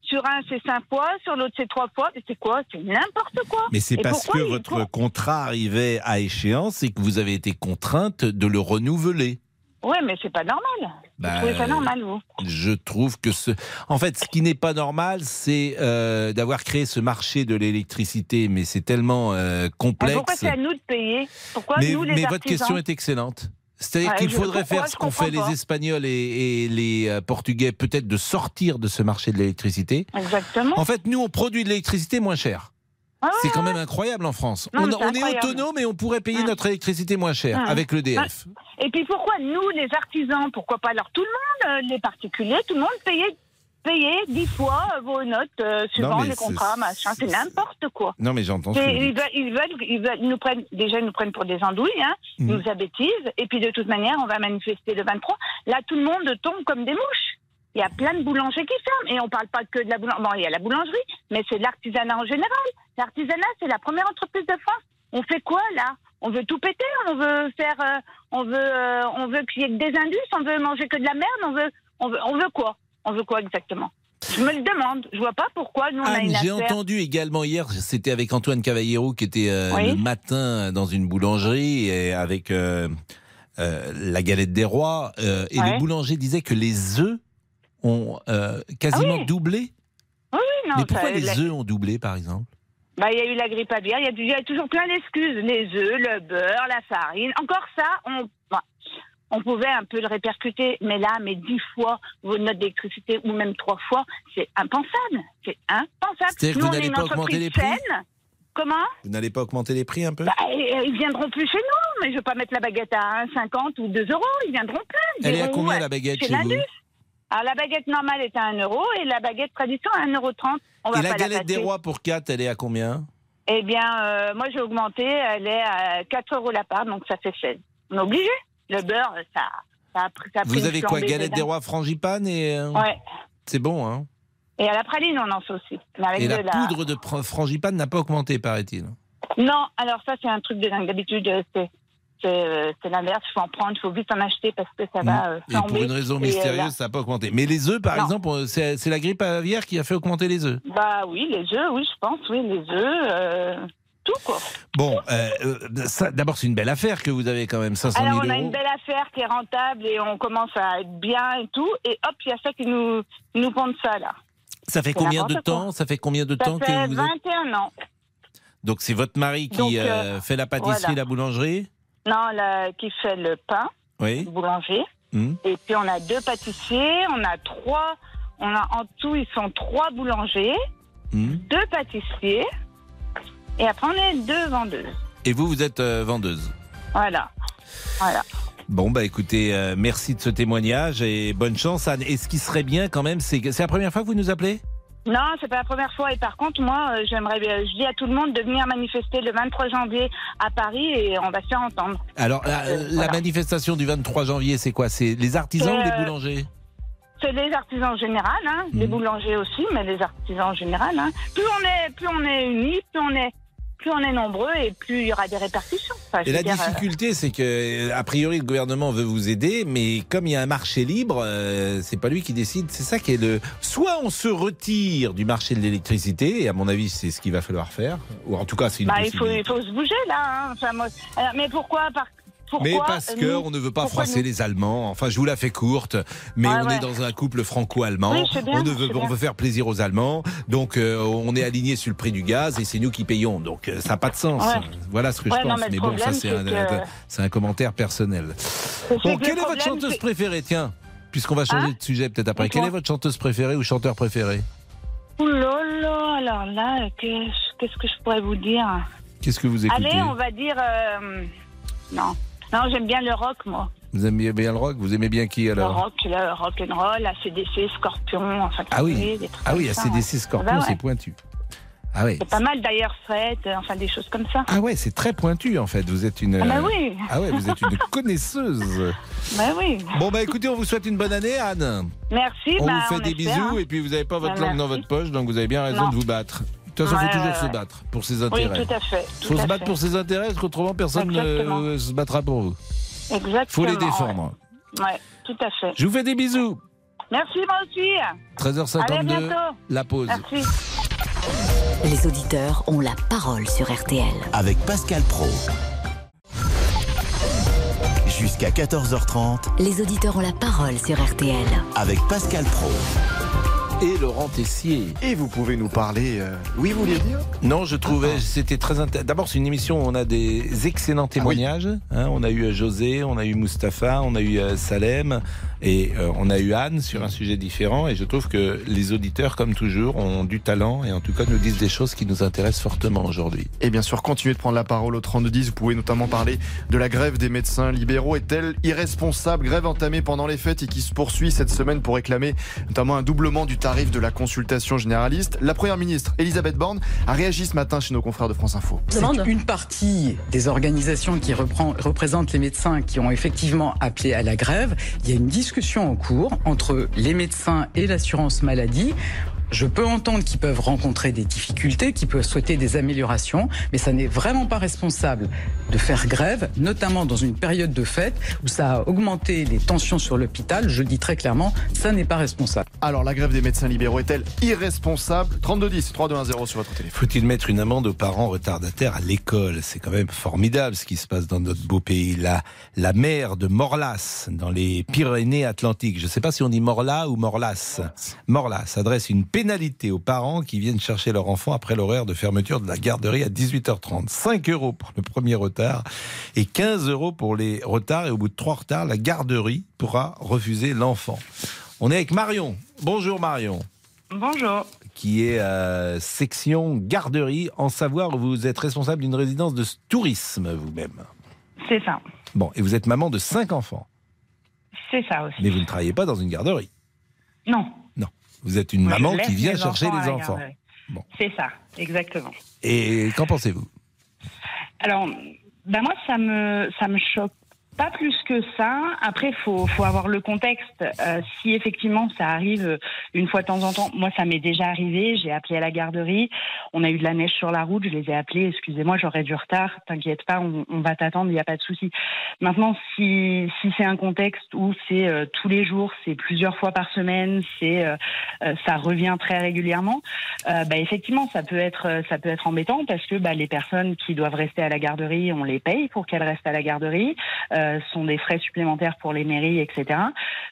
Sur un, c'est cinq fois. Sur l'autre, c'est trois fois. C'est quoi? C'est n'importe quoi. Mais c'est Et parce que votre contrat arrivait à échéance et que vous avez été contrainte de le renouveler. Ouais, mais c'est pas normal. Bah, vous trouvez ça normal, vous Je trouve que ce. En fait, ce qui n'est pas normal, c'est euh, d'avoir créé ce marché de l'électricité, mais c'est tellement euh, Mais complexe. Pourquoi c'est à nous de payer? Pourquoi mais nous, les mais artisans votre question est excellente. C'est-à-dire qu'il faudrait faire ce qu'ont fait les. Espagnols et, et les euh, Portugais, peut-être de sortir de ce marché de l'électricité. Exactement. En fait, nous, on produit de l'électricité moins cher. Ah c'est quand même incroyable en France. Non, on est autonome et on pourrait payer notre électricité moins cher Hum. avec l'EDF. Et puis pourquoi nous, les artisans, pourquoi pas alors tout le monde, euh, les particuliers, tout le monde payer, payer dix fois euh, vos notes euh, suivant les contrats, machin, c'est n'importe quoi. Non, mais j'entends Ils veulent, ils veulent, ils veulent- ils nous prennent, déjà ils nous prennent pour des andouilles, hein, ils Mhm. nous abêtisent, et puis de toute manière on va manifester le 23. Là tout le monde tombe comme des mouches. Il y a plein de boulangers qui ferment, et on parle pas que de la boulangerie. Bon, il y a la boulangerie, mais c'est de l'artisanat en général. L'artisanat, c'est la première entreprise de France. On fait quoi là? On veut tout péter, on veut faire, euh, on veut, euh, on veut qu'il y ait que des indus, on veut manger que de la merde, on veut, on veut, on veut quoi? On veut quoi exactement? Je me le demande. Je vois pas pourquoi nous on a une j'ai entendu également hier, c'était avec Antoine Cavallero qui était euh, Oui. le matin dans une boulangerie et avec euh, euh, la galette des rois. et Ouais. le boulanger disait que les œufs ont euh, quasiment Ah oui. doublé. Oui, oui, non. Mais pourquoi ça- les la- œufs ont doublé, par exemple? Bah, il y a eu la grippe aviaire, il y, a du- il y a toujours plein d'excuses. Les œufs, le beurre, la farine. Encore ça, on, bah, on pouvait un peu le répercuter. Mais là, mais dix fois vos notes d'électricité ou même trois fois, c'est impensable. C'est impensable. C'est-à-dire que Nous, vous n'allez pas augmenter les prix? saine. Comment? Vous n'allez pas augmenter les prix un peu? Bah, Ils viendront plus chez nous. Mais je vais pas mettre la baguette à 1,50 ou 2 euros. Ils viendront plus. Elle est à combien la baguette chez vous? Alors, la baguette normale est à 1 euro et la baguette tradition à 1,30 euro. On va Et la pas galette des rois pour 4, elle est à combien Eh bien, euh, moi, j'ai augmenté. Elle est à 4 euros la part, donc ça fait 16. On est obligé. Le beurre, ça, ça a pris ça a pris Vous avez quoi Galette des rois frangipane et. euh, Ouais. C'est bon, hein Et à la praline, on en fait aussi. Mais avec Et de la poudre de frangipane n'a pas augmenté, paraît-il. Non, alors ça, c'est un truc de dingue. D'habitude, euh, C'est euh, c'est l'inverse, il faut en prendre, il faut vite en acheter parce que ça va euh. Et pour une raison euh, mystérieuse, ça n'a pas augmenté. Mais les œufs, par Non. exemple, c'est la grippe aviaire qui a fait augmenter les œufs. Bah oui, les œufs, oui, je pense, oui, les œufs, euh, tout quoi. Bon, euh, d'abord, c'est une belle affaire que vous avez quand même 500 000 Alors, on a euros. une belle affaire qui est rentable et on commence à être bien et tout. Et hop, il y a ça qui nous, nous compte ça, là. Ça fait combien de temps? Ça fait combien de Ça temps fait que vous êtes... 21 ans. Donc c'est votre mari qui Donc, euh, fait la pâtisserie, voilà. la boulangerie? Non, là, qui fait le pain, Oui. boulanger. Hmm. Et puis, on a deux pâtissiers, on a trois. On a en tout, ils sont trois boulangers, Hmm. deux pâtissiers. Et après, on est deux vendeuses. Et vous, vous êtes euh, vendeuse. Voilà. Voilà. Bon, bah écoutez, euh, merci de ce témoignage et bonne chance, Anne. Et ce qui serait bien quand même, c'est que c'est la première fois que vous nous appelez? Non, c'est pas la première fois. Et par contre, moi, euh, j'aimerais, bien- je dis à tout le monde de venir manifester le 23 janvier à Paris et on va se faire entendre. Alors, la, la voilà. manifestation du 23 janvier, c'est quoi? C'est les artisans ou les Euh, boulangers? C'est les artisans en général, hein, Mhm. les boulangers aussi, mais les artisans en général. Hein. Plus on est, plus on est unis, plus on est, plus on est nombreux et plus il y aura des répercussions. Enfin, Et la dire, euh, difficulté, c'est que, euh, a priori, le gouvernement veut vous aider, mais comme il y a un marché libre, euh, c'est pas lui qui décide. C'est ça qui est le. Soit on se retire du marché de l'électricité, et à mon avis, c'est ce qu'il va falloir faire, ou en tout cas, c'est une bah, il faut, il faut se bouger là. Hein. Enfin, moi, alors, mais pourquoi, par, pourquoi Mais parce euh, que nous- on ne veut pas froisser les Allemands. Enfin, je vous la fais courte, mais on ouais. est dans un couple franco-allemand. Oui, on ne veut, on veut faire plaisir aux Allemands, donc euh, on est aligné sur le prix du gaz et c'est nous qui payons. Donc euh, ça n'a pas de sens. Ouais. Voilà ce que Ouais, je non, pense. mais bon, ça c'est un, que- c'est un commentaire personnel. Bon, que quelle le est votre chanteuse préférée? Tiens, puisqu'on va changer Hein de sujet peut-être après. Quelle est votre chanteuse préférée ou chanteur préféré? Là là, alors là, qu'est-ce que je pourrais vous dire? Qu'est-ce que vous écoutez? Allez, on va dire. euh, non. Non, j'aime bien le rock, moi. Vous aimez bien le rock? Vous aimez bien qui Le alors? rock, le rock and roll, ACDC, Scorpion, enfin. Ah oui, des trucs ah oui, ça, ACDC ouais. Scorpion, Bah ouais. c'est pointu. Ah oui. C'est pas mal d'ailleurs, Fred, euh, enfin des choses comme ça. Ah ouais, c'est très pointu en fait. Vous êtes une. Ah bah euh, oui. Ah ouais, vous êtes une connaisseuse. Bah oui. Bon bah écoutez, on vous souhaite une bonne année, Anne. Merci. on bah, vous fait des espère, bisous hein. et puis vous n'avez pas votre Bah, langue dans votre poche, donc vous avez bien raison Non. de vous battre. De toute façon, il Ouais, faut toujours ouais, se battre pour ses Oui, intérêts. tout à fait. Il faut se battre fait. pour ses intérêts, parce qu'autrement personne Exactement. ne se battra pour vous. Exactement. faut les défendre. Ouais. Ouais, tout à fait. Je vous fais des bisous. Merci, moi aussi. 13h52, Allez, à bientôt. la pause. Merci. Les auditeurs ont la parole sur RTL. Avec Pascal Pro. Jusqu'à 14h30 Les auditeurs ont la parole sur RTL. avec Pascal Pro. Et Laurent Tessier. Et vous pouvez nous parler. euh, Oui, vous vouliez dire? Non, je trouvais, c'était très intéressant. D'abord, c'est une émission où on a des excellents témoignages. hein. on a eu euh, José, on a eu Mustapha, on a eu euh, Salem et euh, on a eu Anne sur un sujet différent. Et je trouve que les auditeurs, comme toujours, ont du talent et en tout cas nous disent des choses qui nous intéressent fortement aujourd'hui. Et bien sûr, continuez de prendre la parole au 3210. Vous pouvez notamment parler de la grève des médecins libéraux. Est-elle irresponsable? Grève entamée pendant les fêtes et qui se poursuit cette semaine pour réclamer notamment un doublement du tarif de la consultation généraliste. La première ministre, Elisabeth Borne, a réagi ce matin chez nos confrères de France Info. C'est une partie des organisations qui reprend- représentent les médecins qui ont effectivement appelé à la grève. Il y a une discussion en cours entre les médecins et l'assurance maladie. Je peux entendre qu'ils peuvent rencontrer des difficultés, qu'ils peuvent souhaiter des améliorations, mais ça n'est vraiment pas responsable de faire grève, notamment dans une période de fête où ça a augmenté les tensions sur l'hôpital. Je le dis très clairement, ça n'est pas responsable. Alors, la grève des médecins libéraux est-elle irresponsable? 3210, 3210 sur votre téléphone. Faut-il mettre une amende aux parents retardataires à l'école? C'est quand même formidable ce qui se passe dans notre beau pays. La, la mère de Morlas, dans les Pyrénées-Atlantiques, je ne sais pas si on dit Morlas ou Morlas, Morlas adresse une pénalité aux parents qui viennent chercher leur enfant après l'horaire de fermeture de la garderie à 18h30. 5 euros pour le premier retard et 15 euros pour les retards. Et au bout de trois retards, la garderie pourra refuser l'enfant. On est avec Marion. Bonjour Marion Bonjour. qui est euh, section garderie en savoir vous êtes responsable d'une résidence de tourisme vous-même. C'est ça. Bon, et vous êtes maman de cinq enfants, C'est ça aussi. mais vous ne travaillez pas dans une garderie. Non. Vous êtes une Moi, maman qui vient chercher enfants les enfants. Bon. C'est ça, exactement. Et qu'en pensez-vous? Alors, bah moi, ça me, ça me choque pas plus que ça. Après, faut, faut avoir le contexte. Euh, si effectivement ça arrive une fois de temps en temps, moi ça m'est déjà arrivé. J'ai appelé à la garderie. On a eu de la neige sur la route. Je les ai appelés. Excusez-moi, j'aurais du retard. T'inquiète pas, on, on va t'attendre. Il n'y a pas de souci. Maintenant, si, si c'est un contexte où c'est euh, tous les jours, c'est plusieurs fois par semaine, c'est euh, euh, ça revient très régulièrement. euh, bah effectivement, ça peut être euh, ça peut être embêtant parce que bah, les personnes qui doivent rester à la garderie, on les paye pour qu'elles restent à la garderie. Euh, sont des frais supplémentaires pour les mairies, etc.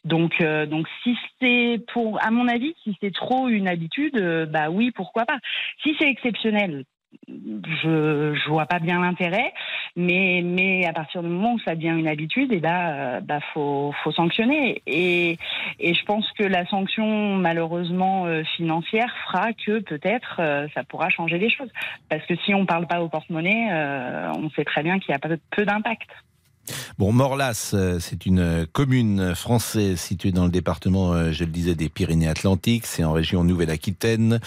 Donc, euh, donc si c'est pour, à mon avis, si c'est trop une habitude, euh, bah oui, pourquoi pas. Si c'est exceptionnel, je je vois pas bien l'intérêt, mais mais à partir du moment où ça devient une habitude, et bah euh, bah faut sanctionner et et je pense que la sanction malheureusement euh, financière fera que peut-être euh, ça pourra changer les choses parce que si on parle pas au porte-monnaie, euh, on sait très bien qu'il y a peu d'impact. Bon, Morlas, euh, c'est une commune française située dans le département, euh, je le disais, des Pyrénées-Atlantiques. C'est en région Nouvelle-Aquitaine.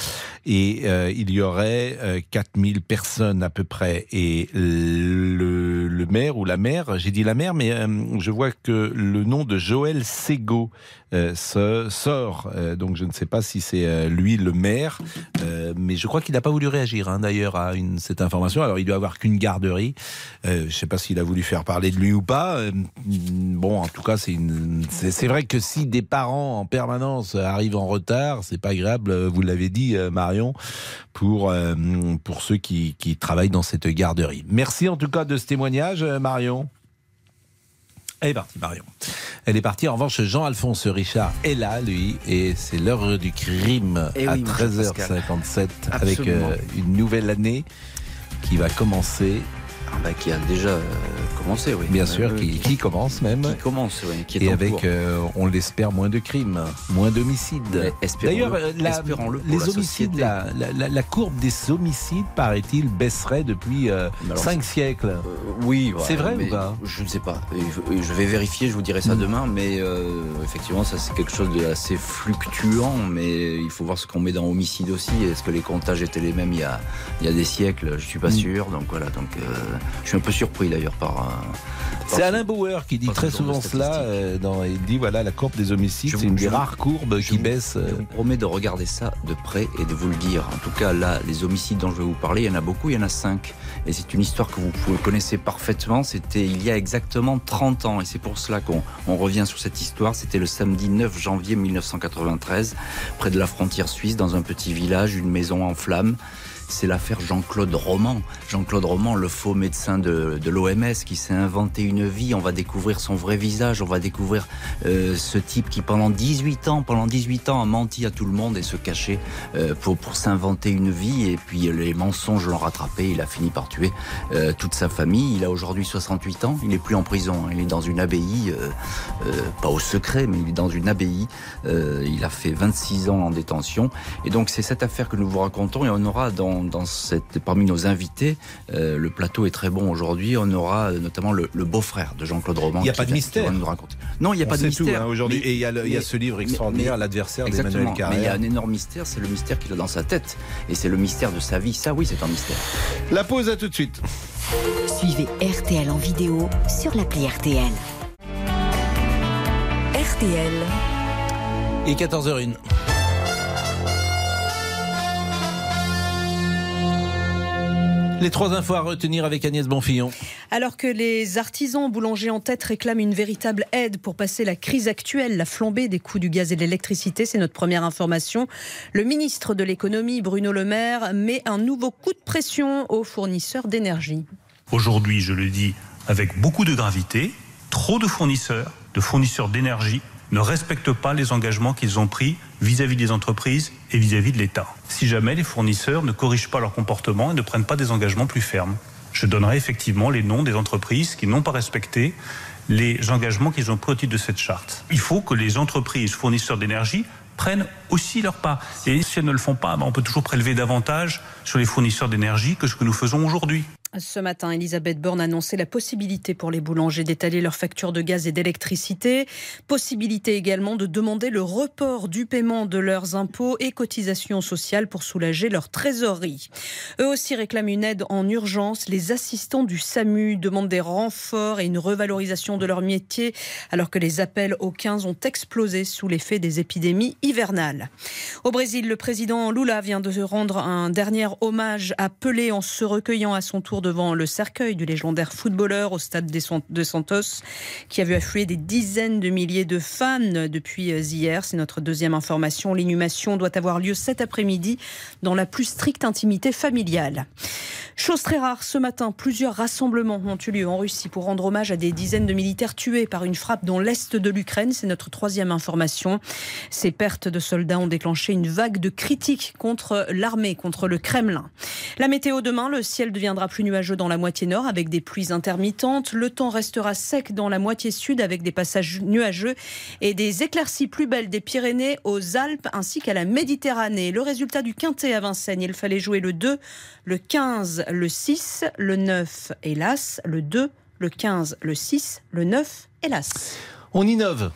Et euh, il y aurait euh, 4000 personnes à peu près. Et le, maire ou la maire, j'ai dit la maire, mais je vois que le nom de Joël se sort. Donc je ne sais pas si c'est lui le maire. Mais je crois qu'il n'a pas voulu réagir hein, d'ailleurs à cette information. Alors il doit avoir qu'une garderie. Je ne sais pas s'il a voulu faire parler de lui ou pas. Euh, bon, en tout cas, c'est une- vrai que si des parents en permanence arrivent en retard, c'est pas agréable. euh, Vous l'avez dit, euh, Marion, pour pour ceux qui, qui travaillent dans cette garderie. Merci en tout cas de ce témoignage, Marion. Elle est partie, Marion. Elle est partie. En revanche, Jean-Alphonse Richard est là, lui, et c'est l'heure du crime Eh à oui, mon cher Pascal. 13h57 avec euh, une nouvelle année qui va commencer. Ah bah, qui a déjà euh, commencé, oui. Bien Euh, sûr, oui, qui, qui commence même. Qui commence, oui, qui est et en avec, euh, on l'espère, moins de crimes, moins d'homicides. D'ailleurs, euh, les homicides, la, la- la- la courbe des homicides, paraît-il, baisserait depuis euh, alors, cinq siècles. Oui, ouais, c'est vrai ou pas? Je ne sais pas. Je vais vérifier, je vous dirai ça Mm. demain, mais euh, effectivement, ça c'est quelque chose d'assez fluctuant, mais il faut voir ce qu'on met dans homicide aussi. Est-ce que les comptages étaient les mêmes il y a, il y a des siècles? Je suis pas Mm. sûr. Donc voilà, donc euh, je suis un peu surpris d'ailleurs par. Euh, C'est Alain Bauer qui dit très souvent cela. euh, dans, il dit voilà, la courbe des homicides, c'est une des rares courbes qui vous- baisse. euh, Je vous promets de regarder ça de près et de vous le dire. En tout cas, là, les homicides dont je vais vous parler, il y en a beaucoup, il y en a cinq. Et c'est une histoire que vous connaissez parfaitement. C'était il y a exactement 30 ans. Et c'est pour cela qu'on on revient sur cette histoire. C'était le samedi 9 janvier 1993, près de la frontière suisse, dans un petit village, une maison en flammes. C'est l'affaire Jean-Claude Roman. Jean-Claude Roman, le faux médecin de, l'OMS qui s'est inventé une vie. On va découvrir son vrai visage. On va découvrir euh, ce type qui, pendant 18 ans, pendant 18 ans, a menti à tout le monde et se cachait euh, pour, pour s'inventer une vie. Et puis euh, les mensonges l'ont rattrapé. Il a fini par tuer toute sa famille. Il a aujourd'hui 68 ans. Il n'est plus en prison. hein. Il est dans une abbaye, pas au secret, mais il est dans une abbaye. Il a fait 26 ans en détention. Et donc c'est cette affaire que nous vous racontons. Et on aura dans, dans cette, parmi nos invités, euh, le plateau est très bon aujourd'hui. On aura euh, notamment le, le beau-frère de Jean-Claude Roman. Il n'y a qui pas de mystère. nous raconter. Non, il n'y a On pas de mystère. hein, aujourd'hui. Et il y a le- il y a mais- ce livre extraordinaire, L'adversaire d'Emmanuel. Carrère. Mais il y a un énorme mystère, c'est le mystère qu'il a dans sa tête. Et c'est le mystère de sa vie. Ça, oui, c'est un mystère. La pause à tout de suite. Suivez RTL en vidéo sur l'appli RTL. RTL. Et 14h01. Les trois infos à retenir avec Agnès Bonfillon. Alors que les artisans boulangers en tête réclament une véritable aide pour passer la crise actuelle, la flambée des coûts du gaz et de l'électricité, c'est notre première information. Le ministre de l'économie, Bruno Le Maire, met un nouveau coup de pression aux fournisseurs d'énergie. Aujourd'hui, je le dis avec beaucoup de gravité, trop de fournisseurs, de fournisseurs d'énergie, ne respectent pas les engagements qu'ils ont pris vis-à-vis des entreprises et vis-à-vis de l'État. Si jamais les fournisseurs ne corrigent pas leur comportement et ne prennent pas des engagements plus fermes, je donnerai effectivement les noms des entreprises qui n'ont pas respecté les engagements qu'ils ont pris au titre de cette charte. Il faut que les entreprises fournisseurs d'énergie prennent aussi leur part. Et si elles ne le font pas, ben, on peut toujours prélever davantage sur les fournisseurs d'énergie que ce que nous faisons aujourd'hui. Ce matin, Elisabeth Borne a annoncé la possibilité pour les boulangers d'étaler leurs factures de gaz et d'électricité. Possibilité également de demander le report du paiement de leurs impôts et cotisations sociales pour soulager leur trésorerie. Eux aussi réclament une aide en urgence. Les assistants du SAMU demandent des renforts et une revalorisation de leur métier alors que les appels aux 15 ont explosé sous l'effet des épidémies hivernales. Au Brésil, le président Lula vient de rendre un dernier hommage à Pelé en se recueillant à son tour devant le cercueil du légendaire footballeur au stade de Santos, qui a vu affluer des dizaines de milliers de fans depuis euh, hier. C'est notre deuxième information. L'inhumation doit avoir lieu cet après-midi dans la plus stricte intimité familiale. Chose très rare, ce matin, plusieurs rassemblements ont eu lieu en Russie pour rendre hommage à des dizaines de militaires tués par une frappe dans l'est de l'Ukraine. C'est notre troisième information. Ces pertes de soldats ont déclenché une vague de critiques contre l'armée, contre le Kremlin. La météo demain, le ciel deviendra plus nuageux dans la moitié nord avec des pluies intermittentes. Le temps restera sec dans la moitié sud avec des passages nuageux et des éclaircies plus belles des Pyrénées aux Alpes ainsi qu'à la Méditerranée. Le résultat du quintet à Vincennes, il fallait jouer le 2, le 15, le 6, le 9, hélas, le 2, le 15, le 6, le 9 et l'As. On innove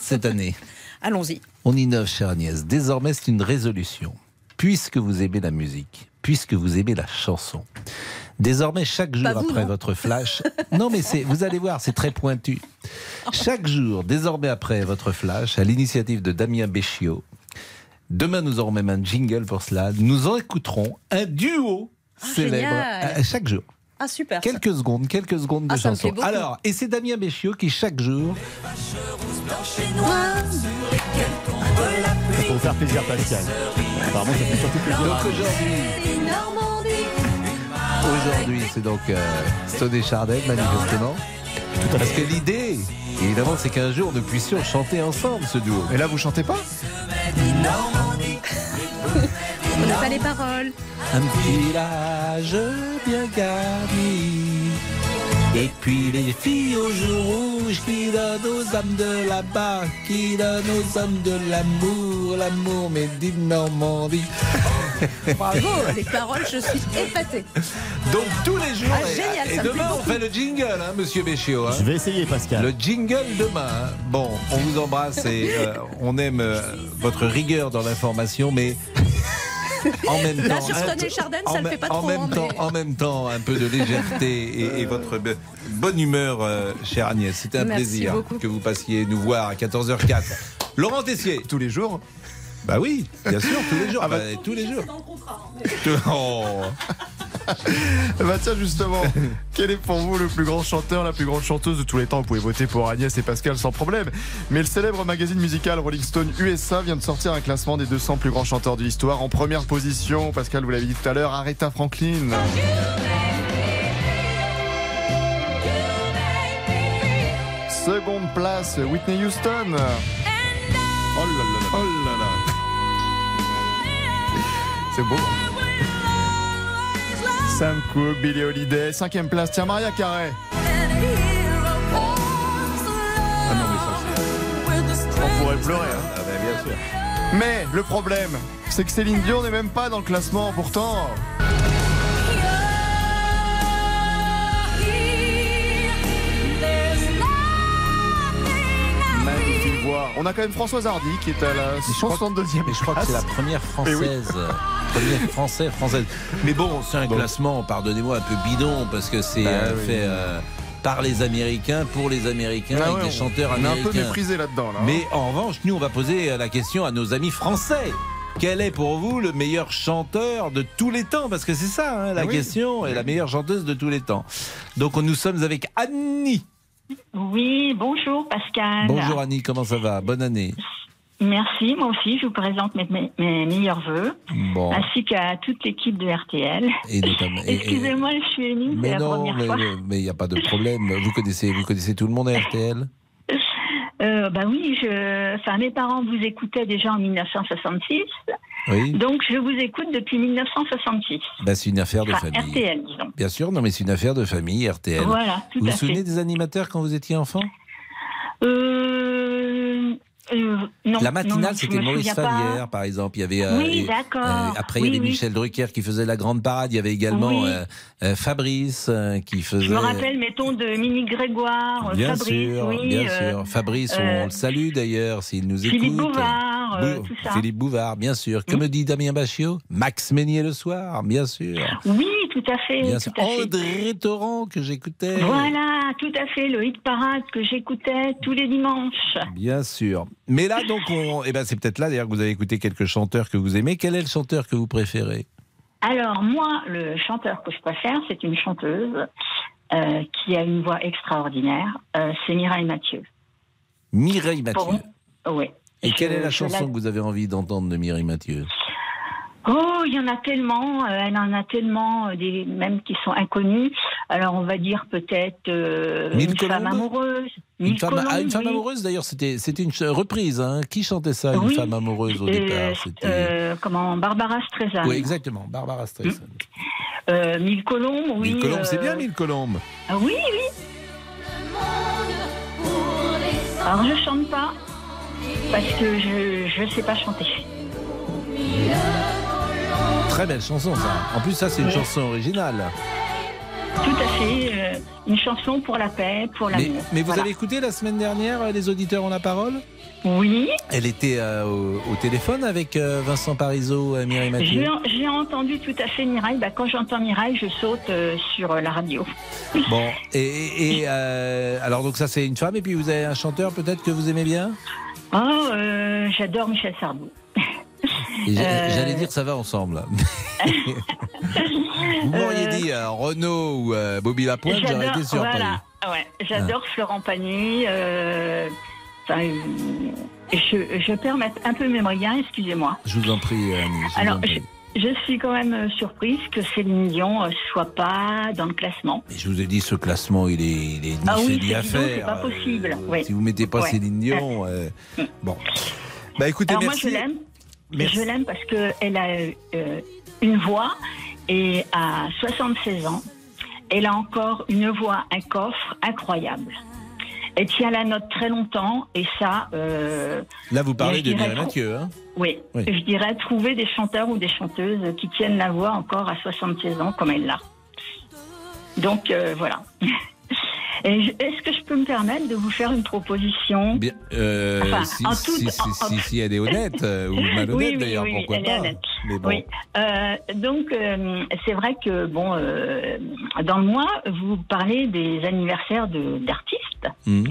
cette année. Allons-y. On innove, chère Agnès. Désormais, c'est une résolution. Puisque vous aimez la musique, puisque vous aimez la chanson, désormais, chaque jour vous, après non votre flash. non, mais c'est, vous allez voir, c'est très pointu. Chaque jour, désormais après votre flash, à l'initiative de Damien Béchiot, demain, nous aurons même un jingle pour cela. Nous en écouterons un duo célèbre génial. à- à chaque jour. Ah, super. Quelques secondes, quelques secondes de Ah, beaucoup. Alors, et c'est Damien Béchiot qui chaque jour C'est pour vous faire plaisir, Pascal. Apparemment, ça fait surtout plaisir. Donc aujourd'hui, aujourd'hui, c'est donc euh, Stone et Chardin, manifestement. Parce que l'idée, évidemment, c'est qu'un jour nous puissions chanter ensemble ce duo. Et là, vous chantez pas? On n'a pas les paroles. Un village bien garni. Et puis les filles au jour rouge qui donnent aux âmes de là-bas, qui donnent aux hommes de l'amour, l'amour, mais dit Normandie. Bravo, les paroles, je suis épatée. Donc tous les jours. Ah, et- génial, et demain, on fait le jingle, hein, monsieur Béchiot. hein. Je vais essayer, Pascal. Le jingle demain. hein. Bon, on vous embrasse et euh, on aime euh, votre rigueur dans l'information, mais en même Là, temps. sur un Stone et peu- Chardin, en ça le me- fait pas en trop, Même hein, temps, mais- En même temps, un peu de légèreté et, et votre bonne humeur, euh, chère Agnès. C'était un Merci plaisir beaucoup. que vous passiez nous voir à 14h04. Laurent Tessier. Tous les jours Bah oui, bien sûr, tous les jours. Ah bah- Bah, tous les jours. Oh. Bah tiens justement, quel est pour vous le plus grand chanteur, la plus grande chanteuse de tous les temps? Vous pouvez voter pour Agnès et Pascal sans problème. Mais le célèbre magazine musical Rolling Stone USA vient de sortir un classement des 200 plus grands chanteurs de l'histoire. En première position, Pascal, vous l'avez dit tout à l'heure, Aretha Franklin. Seconde place, Whitney Houston. Oh là là. Oh là là. C'est beau. Sam Cooke, Billie Holiday. Cinquième place, tiens, Maria Carey. Ah non, mais ça, c'est. On pourrait pleurer. hein. Ah, bien sûr. Mais le problème, c'est que Céline Dion n'est même pas dans le classement. Pourtant, On a quand même Françoise Hardy qui est à la je crois que- 62e. Mais je crois que c'est la première oui. française. Première française, française. Mais bon, c'est un classement, pardonnez-moi, un peu bidon, parce que c'est Bah euh, oui. fait euh, par les Américains, pour les Américains, Ah avec ouais, des on- chanteurs on est américains. un peu méprisé là-dedans. Là, hein. Mais en revanche, nous, on va poser la question à nos amis français. Quel est pour vous le meilleur chanteur de tous les temps? Parce que c'est ça, hein, la oui. question, et la meilleure chanteuse de tous les temps. Donc, on- nous sommes avec Annie. Oui, bonjour Pascal. Bonjour Annie, comment ça va? Bonne année. Merci, moi aussi, je vous présente mes, mes- mes meilleurs voeux, Bon. ainsi qu'à toute l'équipe de RTL. Excusez-moi, je suis émue, c'est la non, première mais fois. mais il n'y a pas de problème. Vous connaissez, vous connaissez tout le monde à RTL Euh, bah oui, je, enfin, mes parents vous écoutaient déjà en 1966, Oui. donc je vous écoute depuis 1966. Bah, c'est une affaire de Enfin, famille. RTL, disons. Bien sûr, non, mais c'est une affaire de famille, RTL. Voilà, tout vous à vous souvenez des animateurs quand vous étiez enfant? Euh, euh, non, La matinale, c'était Maurice pas. Favière, par exemple. Il y avait. euh, Oui, et- d'accord. après, Oui, il y avait oui. Michel Drucker qui faisait la grande parade. Il y avait également euh, euh, Fabrice euh, qui faisait. Je me rappelle, mettons, de Mini Grégoire, euh, Bien Fabrice, sûr, bien euh, sûr. Fabrice, euh, on le salue d'ailleurs s'il nous écoute. Philippe Bouvard, euh, Bou- tout ça. Philippe Bouvard, bien sûr. Que me dit Damien Bachio Max Meunier le soir, bien sûr. Oui, tout à fait. Bien tout à. André Torrent que j'écoutais. Voilà, tout à fait, le hit parade que j'écoutais tous les dimanches. Bien sûr. Mais là, donc, on... eh ben, c'est peut-être là d'ailleurs que vous avez écouté quelques chanteurs que vous aimez. Quel est le chanteur que vous préférez? Alors, moi, le chanteur que je préfère, c'est une chanteuse euh, qui a une voix extraordinaire. Euh, c'est Mireille Mathieu. Mireille Mathieu. Oui. Et quelle est la chanson la- que vous avez envie d'entendre de Mireille Mathieu? Oh, il y en a tellement, euh, elle en a tellement, euh, des, même qui sont inconnus. Alors, on va dire peut-être euh, une femme amoureuse. Une femme, ah, une femme oui. amoureuse d'ailleurs, c'était c'était une reprise. Hein. Qui chantait ça, une Oui. femme amoureuse au départ? Comment Barbara Streisand. oui, exactement, Barbara Streisand. Mille colombes, oui. Mille colombes, c'est bien Mille colombes. Ah oui, oui. Alors je chante pas parce que je ne sais pas chanter. Très belle chanson ça. En plus ça c'est une Oui. chanson originale. Tout à fait. euh, une chanson pour la paix, pour l'amour. mais vous Voilà. avez écouté la semaine dernière euh, Les auditeurs ont la parole? Oui. Elle était euh, au, au téléphone avec euh, Vincent Parisot, Mireille Mathieu. J'ai entendu tout à fait Mireille. Bah, quand j'entends Mireille, je saute sur la radio. Bon, et, alors donc ça c'est une femme, et puis vous avez un chanteur peut-être que vous aimez bien? Oh, j'adore Michel Sardou. Euh, J'allais dire ça va ensemble. vous m'auriez dit euh, Renaud ou euh, Bobby Lapointe, j'aurais été surpris. voilà, ouais, j'adore Florent Pagny. euh, euh, je, je perds un peu mes moyens, excusez-moi. Je vous en prie, Annie. je vous Alors, en prie. je, je suis quand même euh, surprise que Céline Dion euh, soit pas dans le classement. Je vous ai dit, ce classement, il est, il est ni Ah fait oui, ni à c'est bidon, c'est faire. pas possible. oui. Si vous mettez pas Ouais. Céline Dion, euh, bon. Bah écoutez, Alors merci. moi, je l'aime. Merci. Je l'aime parce qu'elle a euh, une voix et à 76 ans, elle a encore une voix, un coffre incroyable. Elle tient la note très longtemps et ça. euh, Là, vous parlez de Mireille Mathieu. Hein? Oui, Oui. je dirais trouver des chanteurs ou des chanteuses qui tiennent la voix encore à 76 ans comme elle l'a. Donc euh, voilà. Est-ce que je peux me permettre de vous faire une proposition Bien, euh, Enfin, si, en si, toute- si, en- si, si elle est honnête, euh, ou malhonnête Oui, oui, d'ailleurs, oui, pourquoi elle est honnête. Mais bon. Euh, donc, euh, c'est vrai que, bon, dans le mois, vous parlez des anniversaires de- d'artistes, Hmm.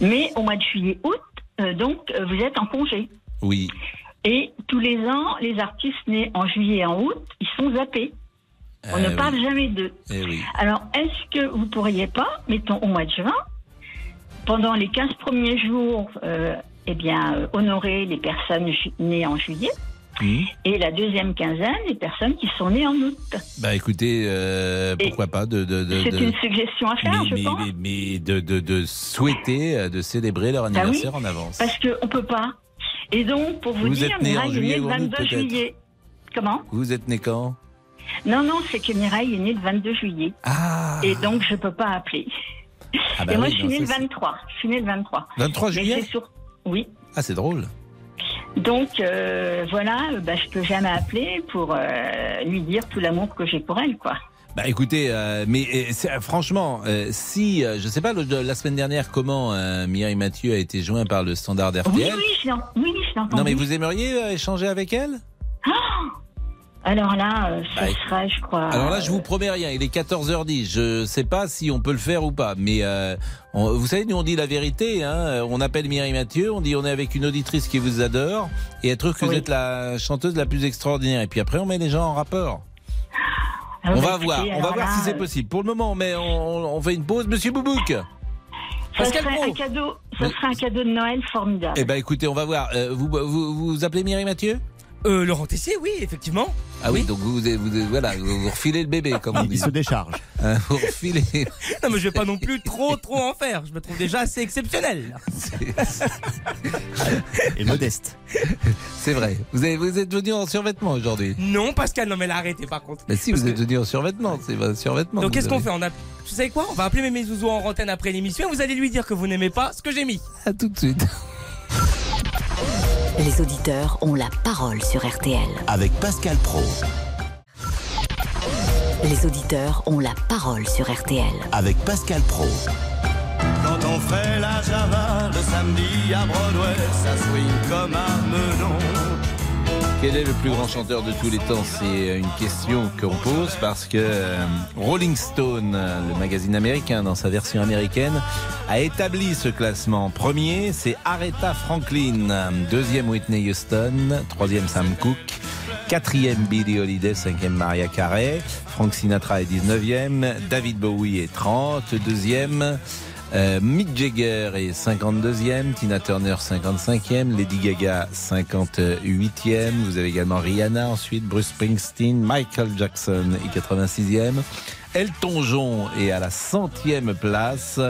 mais au mois de juillet, août, euh, donc, vous êtes en congé. Oui. Et tous les ans, les artistes nés en juillet et en août, ils sont zappés. On Eh ne oui. parle jamais d'eux. Eh oui. Alors, est-ce que vous pourriez pas, mettons au mois de juin, pendant les 15 premiers jours, euh, eh bien, euh, honorer les personnes nées en juillet et la deuxième quinzaine, les personnes qui sont nées en août? Bah écoutez, euh, pourquoi pas de. de, de C'est de- une suggestion à faire, mais, je mais, pense. mais, mais de, de, de souhaiter, de célébrer leur Bah oui, anniversaire en avance. Parce qu'on peut pas. Et donc, pour vous, Vous dire, êtes né en juillet le en août, 22 peut-être? juillet. Comment? Vous êtes né quand? Non, non, c'est que Mireille est née le 22 juillet. Et donc, je peux pas appeler. Ah bah et moi, oui, je suis née le ça, c'est- 23. Je suis née le 23. 23 Mais juillet sur- Oui. Ah, c'est drôle. Donc, euh, voilà, bah, je peux jamais appeler pour euh, lui dire tout l'amour que j'ai pour elle, quoi. Bah écoutez, euh, mais franchement, si, je sais pas, le- la semaine dernière, comment Mireille Mathieu a été joint par le standard Oui, RTL oui, je oui, je l'ai entendu. Non mais vous aimeriez échanger avec elle? Alors là, euh, ça Bah, serait, je crois. Alors là, je vous promets rien. Il est 14h10. Je sais pas si on peut le faire ou pas. Mais euh, on- vous savez, nous on dit la vérité. Hein. On appelle Mireille Mathieu. On dit on est avec une auditrice qui vous adore et elle trouve que vous êtes la chanteuse la plus extraordinaire. Et puis après, on met les gens en rapport. Ah, on bah, va écoutez, voir. On va voir là, si c'est euh, possible. Pour le moment, mais on, on fait une pause. Monsieur Boubouk. Ça Pascal serait Pro. un cadeau, ça serait un cadeau de Noël formidable. Eh ben écoutez, on va voir. Euh, vous, vous vous appelez Mireille Mathieu? Euh, Laurent Tessier, oui, effectivement. Ah oui, donc vous, vous, vous- voilà, vous, vous refilez le bébé, comme on dit. Il se décharge. Hein, vous refilez. Non, mais je vais pas non plus trop, trop en faire. Je me trouve déjà assez exceptionnel. Et modeste. C'est vrai. Vous, avez, vous êtes venu en survêtement aujourd'hui. Non, Pascal, non, mais là, arrêtez par contre. Mais si, Parce vous que- êtes venu en survêtement. C'est votre survêtement. Donc que qu'est-ce qu'on fait? On a, vous savez quoi? On va appeler mes zouzous en antenne après l'émission et vous allez lui dire que vous n'aimez pas ce que j'ai mis. À tout de suite. Les auditeurs ont la parole sur RTL. Avec Pascal Pro. Les auditeurs ont la parole sur RTL. Avec Pascal Pro. Quand on fait la java le samedi à Broadway, ça swing comme un melon. Quel est le plus grand chanteur de tous les temps? C'est une question qu'on pose parce que euh, Rolling Stone, euh, le magazine américain, dans sa version américaine, a établi ce classement. Premier, c'est Aretha Franklin. Deuxième, Whitney Houston. Troisième, Sam Cooke. Quatrième, Billie Holiday. Cinquième, Maria Carey. Frank Sinatra est 19e. David Bowie est 30. Deuxième. Euh, Mick Jagger est 52e, Tina Turner 55e, Lady Gaga 58e, vous avez également Rihanna ensuite, Bruce Springsteen, Michael Jackson est 86e, Elton John est à la centième place